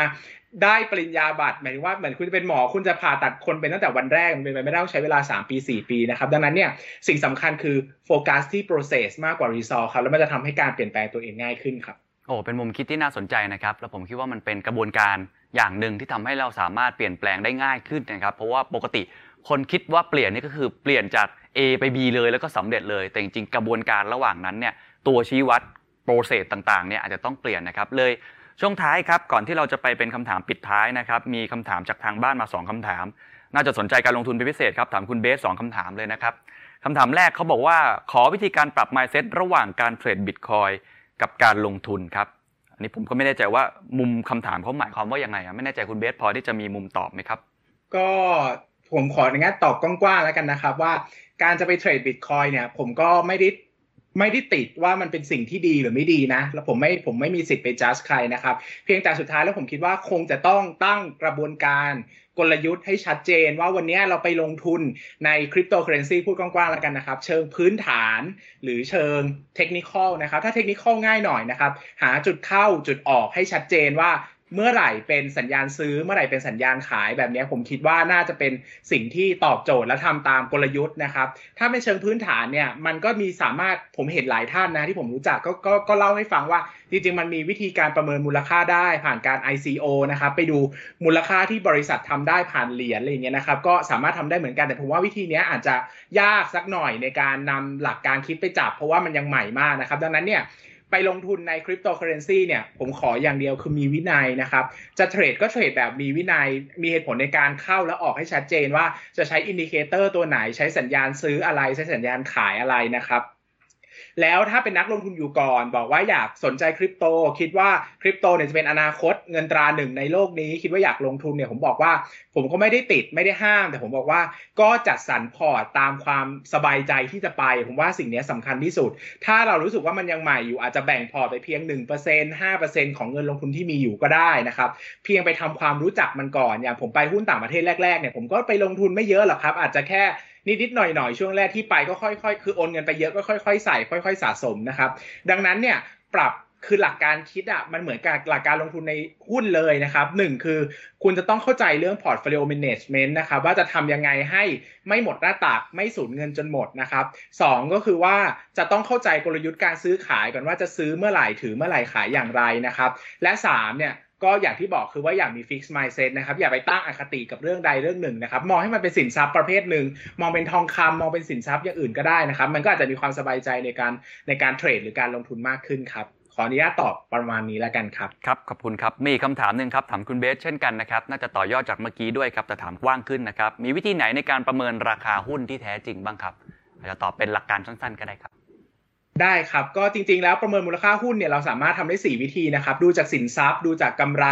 ได้ปริญญาบัตรหมายถึงว่าเหมือนคุณจะเป็นหมอคุณจะผ่าตัดคนเป็นตั้งแต่วันแรกมันเป็นไปไม่ได้ต้องใช้เวลา 3 ปี 4 ปีนะครับ ดังนั้นเนี่ยสิ่งสำคัญคือโฟกัสที่ process มากกว่า result ครับแล้วมันจะทำให้การเปลี่ยนแปลงตัวเองง่ายขึ้นครับ โอ้เป็นมุมคิดที่น่าสนใจนะครับ แล้วผมคิดว่ามันเป็นกระบวนการอย่างหนึ่งที่ทำให้เราสามารถเปลี่ยนแปลงได้ง่ายขึ้นนะครับ เพราะว่าปกติคนคิดว่าเปลี่ยนนี่ก็คือเปลี่ยนจาก A ไป B เลยแล้วก็สำเร็จเลย แต่จริงๆกระบวนการระหว่างนั้นเนี่ยตัวชี้วัดโปรเซสต่างๆเนี่ยอาจจะต้องเปลี่ยนนะครับเลยช่วงท้ายครับก่อนที่เราจะไปเป็นคำถามปิดท้ายนะครับมีคำถามจากทางบ้านมา 2คำถาม น่าจะสนใจการลงทุนเป็นพิเศษครับถามคุณเบสสองคำถามเลยนะครับคำถามแรกเขาบอกว่าขอวิธีการปรับ mindset ระหว่างการเทรดบิตคอย กับการลงทุนครับอันนี้ผมก็ไม่แน่ใจว่ามุมคำถามเขาหมายความว่ายังไงอะไม่แน่ใจคุณเบสพอที่จะมีมุมตอบไหมครับ ก็ผมขอในงั้นตอบกว้างๆแล้วกันนะครับ ว่าการจะไปเทรดบิตคอยน์เนี่ย ผมก็ไม่ได้ไม่ได้ติดว่ามันเป็นสิ่งที่ดีหรือไม่ดีนะ แล้วผมไม่ผมไม่มีสิทธิ์ไปจัดใครนะครับ เพียงแต่สุดท้ายแล้วผมคิดว่าคงจะต้องตั้งกระบวนการ กลยุทธ์ให้ชัดเจนว่าวันนี้เราไปลงทุนในคริปโตเคอเรนซีพูดกว้างๆแล้วกันนะครับ เชิงพื้นฐานหรือเชิงเทคนิคนะครับ ถ้าเทคนิคง่ายหน่อยนะครับ หาจุดเข้าจุดออกให้ชัดเจนว่า เมื่อไหร่เป็นสัญญาณซื้อเมื่อไหร่เป็นสัญญาณขายแบบนี้ผมคิดว่าน่าจะเป็นสิ่งที่ตอบโจทย์และทำตามกลยุทธ์นะครับ ถ้าเป็นเชิงพื้นฐานเนี่ยมันก็มีสามารถผมเห็นหลายท่านนะที่ผมรู้จักก็ก็ก็เล่าให้ฟังว่า จริงๆ มันมีวิธีการประเมินมูลค่าได้ผ่านการ ICO นะครับไปดูมูลค่าที่บริษัททำได้ผ่านเหรียญอะไรอย่างเงี้ยนะครับก็สามารถทำได้เหมือนกันแต่ผมว่าวิธีนี้อาจจะยากสักหน่อยในการนำหลักการคิดไปจับ เพราะว่ามันยังใหม่มากนะครับ ดังนั้นเนี่ย ไปลงทุนในคริปโตเคอเรนซีเนี่ยผมขออย่างเดียวคือมีวินัยนะครับ จะเทรดก็เทรดแบบมีวินัย มีเหตุผลในการเข้าและออกให้ชัดเจนว่าจะใช้ indicator ตัวไหนใช้สัญญาณซื้ออะไรใช้สัญญาณขายอะไรนะครับ แล้วถ้าเป็นนักลงทุนอยู่ก่อน บอกว่าอยากสนใจคริปโต คิดว่าคริปโตเนี่ยจะเป็นอนาคตเงินตราหนึ่งในโลกนี้ คิดว่าอยากลงทุนเนี่ยผมบอกว่า ผมก็ไม่ได้ติดไม่ได้ห้าม แต่ผมบอกว่าก็จัดสรรพอร์ตตามความสบายใจที่จะไป ผมว่าสิ่งนี้สำคัญที่สุด ถ้าเรารู้สึกว่ามันยังใหม่อยู่อาจจะแบ่งพอร์ตไปเพียง 1% 5%ของเงินลงทุนที่มีอยู่ก็ได้นะครับเพียงไปทำความรู้จักมันก่อนอย่างผมไปหุ้นต่างประเทศแรกๆเนี่ยผมก็ไปลงทุนไม่เยอะหรอกครับ อาจจะแค่ นิดๆหน่อยๆช่วงแรกที่ไปก็ค่อยๆ คือโอนเงินไปเยอะก็ค่อยๆใส่ค่อยๆสะสมนะครับ ดังนั้นเนี่ยปรับคือหลักการคิดอะมันเหมือนกับหลักการลงทุนในหุ้นเลยนะครับหนึ่งคือคุณจะต้องเข้าใจเรื่อง portfolio management นะครับว่าจะทำยังไงให้ไม่หมดหน้าตักไม่สูญเงินจนหมดนะครับสองก็คือว่าจะต้องเข้าใจกลยุทธ์การซื้อขายก่อนว่าจะซื้อเมื่อไหร่ถือเมื่อไหร่ขายอย่างไรนะครับ และสามเนี่ย ก็อย่างที่บอกคือว่าอย่ามี fixed mindset นะครับอย่าไปตั้งอคติกับเรื่องใดเรื่องหนึ่งนะครับมองให้มันเป็นสินทรัพย์ประเภทหนึ่ง มองเป็นทองคำมองเป็นสินทรัพย์อย่างอื่นก็ได้นะครับ มันก็อาจจะมีความสบายใจในการในการเทรดหรือการลงทุนมากขึ้นครับขออนุญาตตอบประมาณนี้แล้วกันครับครับขอบคุณครับมีคำถามหนึ่งครับถามคุณเบสเช่นกันนะครับน่าจะต่อยอดจากเมื่อกี้ด้วยครับแต่ถามกว้างขึ้นนะครับมีวิธีไหนในการประเมินราคาหุ้นที่แท้จริงบ้างครับอาจจะตอบเป็นหลักการสั้นๆ ก็ได้ครับ ได้ครับ ก็จริงๆ แล้วประเมินมูลค่าหุ้นเนี่ยเราสามารถทำได้ 4 วิธีนะครับ ดูจากสินทรัพย์ ดูจากกำไร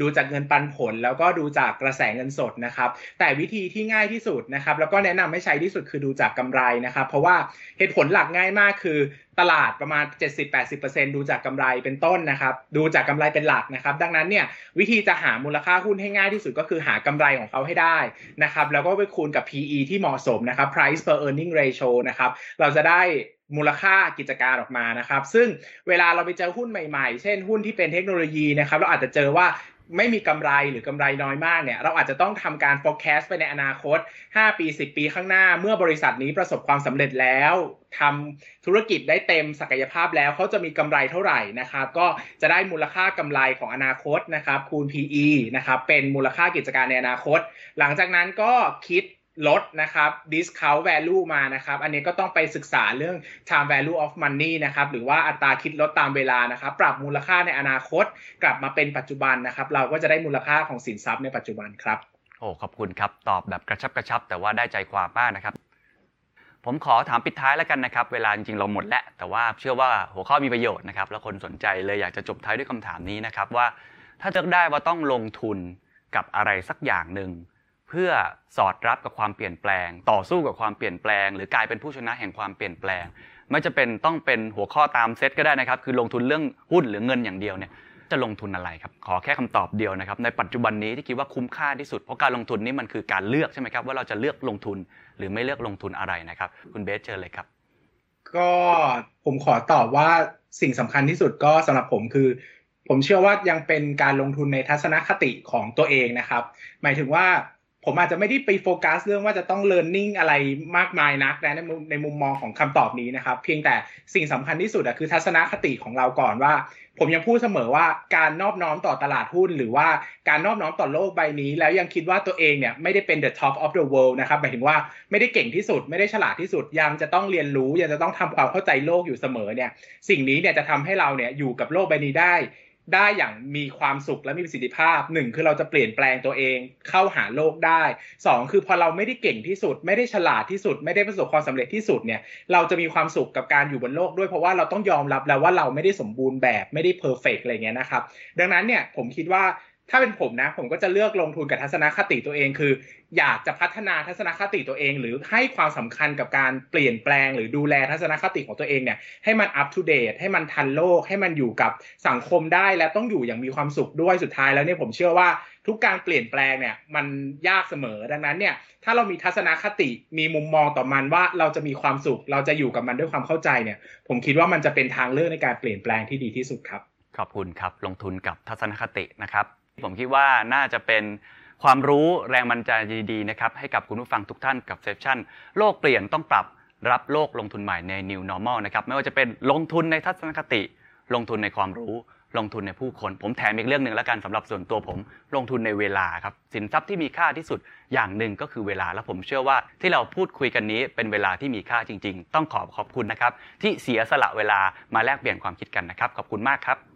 ดูจากเงินปันผล แล้วก็ดูจากกระแสเงินสดนะครับ แต่วิธีที่ง่ายที่สุดนะครับ แล้วก็แนะนำให้ใช้ที่สุดคือดูจากกำไรนะครับ เพราะว่าเหตุผลหลักง่ายมากคือตลาดประมาณ 70-80%ดูจากกำไรเป็นต้นนะครับ ดูจากกำไรเป็นหลักนะครับ ดังนั้นเนี่ยวิธีจะหามูลค่าหุ้นให้ง่ายที่สุดก็คือหากำไรของเขาให้ได้นะครับ แล้วก็ไปคูณกับ PE ที่เหมาะสมนะครับ price per earning ratio นะครับ เราจะได้ มูลค่ากิจการออกมานะครับ ซึ่งเวลาเราไปเจอหุ้นใหม่ๆ เช่นหุ้นที่เป็นเทคโนโลยีนะครับเราอาจจะเจอว่าไม่มีกำไรหรือกำไรน้อยมากเนี่ยเราอาจจะต้องทำการ forecast ไปในอนาคต 5 ปี 10 ปีข้างหน้า เมื่อบริษัทนี้ประสบความสำเร็จแล้วทำธุรกิจได้เต็มศักยภาพแล้วเขาจะมีกำไรเท่าไหร่นะครับก็จะได้มูลค่ากำไรของอนาคตนะครับคูณ PE นะครับเป็นมูลค่ากิจการในอนาคต หลังจากนั้นก็คิด ลดนะครับ discount value มานะครับ อันนี้ก็ต้องไปศึกษาเรื่อง time value of money นะครับ หรือว่าอัตราคิดลดตามเวลานะครับ ปรับมูลค่าในอนาคตกลับมาเป็นปัจจุบันนะครับ เราก็จะได้มูลค่าของสินทรัพย์ในปัจจุบันครับ โอ้ขอบคุณครับ ตอบแบบกระชับกระชับ แต่ว่าได้ใจความมากนะครับ ผมขอถามปิดท้ายแล้วกันนะครับ เวลาจริงๆเราหมดแล้ว แต่ว่าเชื่อว่าหัวข้อมีประโยชน์นะครับ แล้วคนสนใจเลยอยากจะจบท้ายด้วยคำถามนี้นะครับว่า ถ้าเลือกได้ว่าต้องลงทุนกับอะไรสักอย่างหนึ่ง เพื่อสอดรับกับความเปลี่ยนแปลง ต่อสู้กับความเปลี่ยนแปลง หรือกลายเป็นผู้ชนะแห่งความเปลี่ยนแปลง ไม่จะเป็นต้องเป็นหัวข้อตามเซตก็ได้นะครับ คือลงทุนเรื่องหุ้นหรือเงินอย่างเดียวเนี่ยจะลงทุนอะไรครับ ขอแค่คำตอบเดียวนะครับ ในปัจจุบันนี้ที่คิดว่าคุ้มค่าที่สุด เพราะการลงทุนนี้มันคือการเลือกใช่ไหมครับ ว่าเราจะเลือกลงทุนหรือไม่เลือกลงทุนอะไรนะครับ คุณเบสเชิญเลยครับ ก็ผมขอตอบว่าสิ่งสำคัญที่สุดก็สำหรับผมคือ ผมเชื่อว่ายังเป็นการลงทุนในทัศนคติของตัวเองนะครับ หมายถึงว่า ผมอาจจะไม่ได้ไปโฟกัสเรื่องว่าจะต้องเรียนรู้อะไรมากมายนักนะในมุมในมุมมองของคำตอบนี้นะครับ เพียงแต่สิ่งสำคัญที่สุดอะคือทัศนคติของเราก่อนว่า ผมยังพูดเสมอว่าการนอบน้อมต่อตลาดหุ้น หรือว่าการนอบน้อมต่อโลกใบนี้ แล้วยังคิดว่าตัวเองเนี่ยไม่ได้เป็น the top of the world นะครับหมายถึงว่าไม่ได้เก่งที่สุด ไม่ได้ฉลาดที่สุดยังจะต้องเรียนรู้ยังจะต้องทำความเข้าใจโลกอยู่เสมอเนี่ยสิ่งนี้เนี่ยจะทำให้เราเนี่ยอยู่กับโลกใบนี้ได้ ได้อย่างมีความสุขและมีประสิทธิภาพหนึ่งคือเราจะเปลี่ยนแปลงตัวเองเข้าหาโลกได้สองคือพอเราไม่ได้เก่งที่สุด ไม่ได้ฉลาดที่สุด ไม่ได้ประสบความสำเร็จที่สุดเนี่ยเราจะมีความสุขกับการอยู่บนโลกด้วยเพราะว่าเราต้องยอมรับแล้วว่าเราไม่ได้สมบูรณ์แบบไม่ได้เพอร์เฟกอะไรเงี้ยนะครับดังนั้นเนี่ยผมคิดว่า ถ้าเป็นผมนะ ผมก็จะเลือกลงทุนกับทัศนคติตัวเอง คือ อยากจะพัฒนาทัศนคติตัวเอง หรือให้ความสำคัญกับการเปลี่ยนแปลง หรือดูแลทัศนคติของตัวเองเนี่ยให้มันอัปทูเดตให้มันทันโลก ให้มันอยู่กับสังคมได้และต้องอยู่อย่างมีความสุขด้วยสุดท้ายแล้วเนี่ยผมเชื่อว่าทุกการเปลี่ยนแปลงเนี่ยมันยากเสมอดังนั้นเนี่ยถ้าเรามีทัศนคติมีมุมมองต่อมันว่าเราจะมีความสุข เราจะอยู่กับมันด้วยความเข้าใจเนี่ย ผมคิดว่ามันจะเป็นทางเลือกในการเปลี่ยนแปลงที่ดีที่สุดครับ ขอบคุณครับลงทุนกับทัศนคตินะครับ ผมคิดว่าน่าจะเป็นความรู้แรงบันดาลใจดีๆนะครับให้กับคุณผู้ฟังทุกท่านกับเซสชั่นโลกเปลี่ยนต้องปรับรับโลกลงทุนใหม่ใน New Normal นะครับไม่ว่าจะเป็นลงทุนในทัศนคติ ลงทุนในความรู้ ลงทุนในผู้คน ผมแถมอีกเรื่องหนึ่งแล้วกันสำหรับส่วนตัวผม ลงทุนในเวลาครับสินทรัพย์ที่มีค่าที่สุดอย่างหนึ่งก็คือเวลาและผมเชื่อว่าที่เราพูดคุยกันนี้เป็นเวลาที่มีค่าจริง ๆ ต้องขอขอบคุณนะครับที่เสียสละเวลามาแลกเปลี่ยนความคิดกันนะครับขอบคุณมากครับ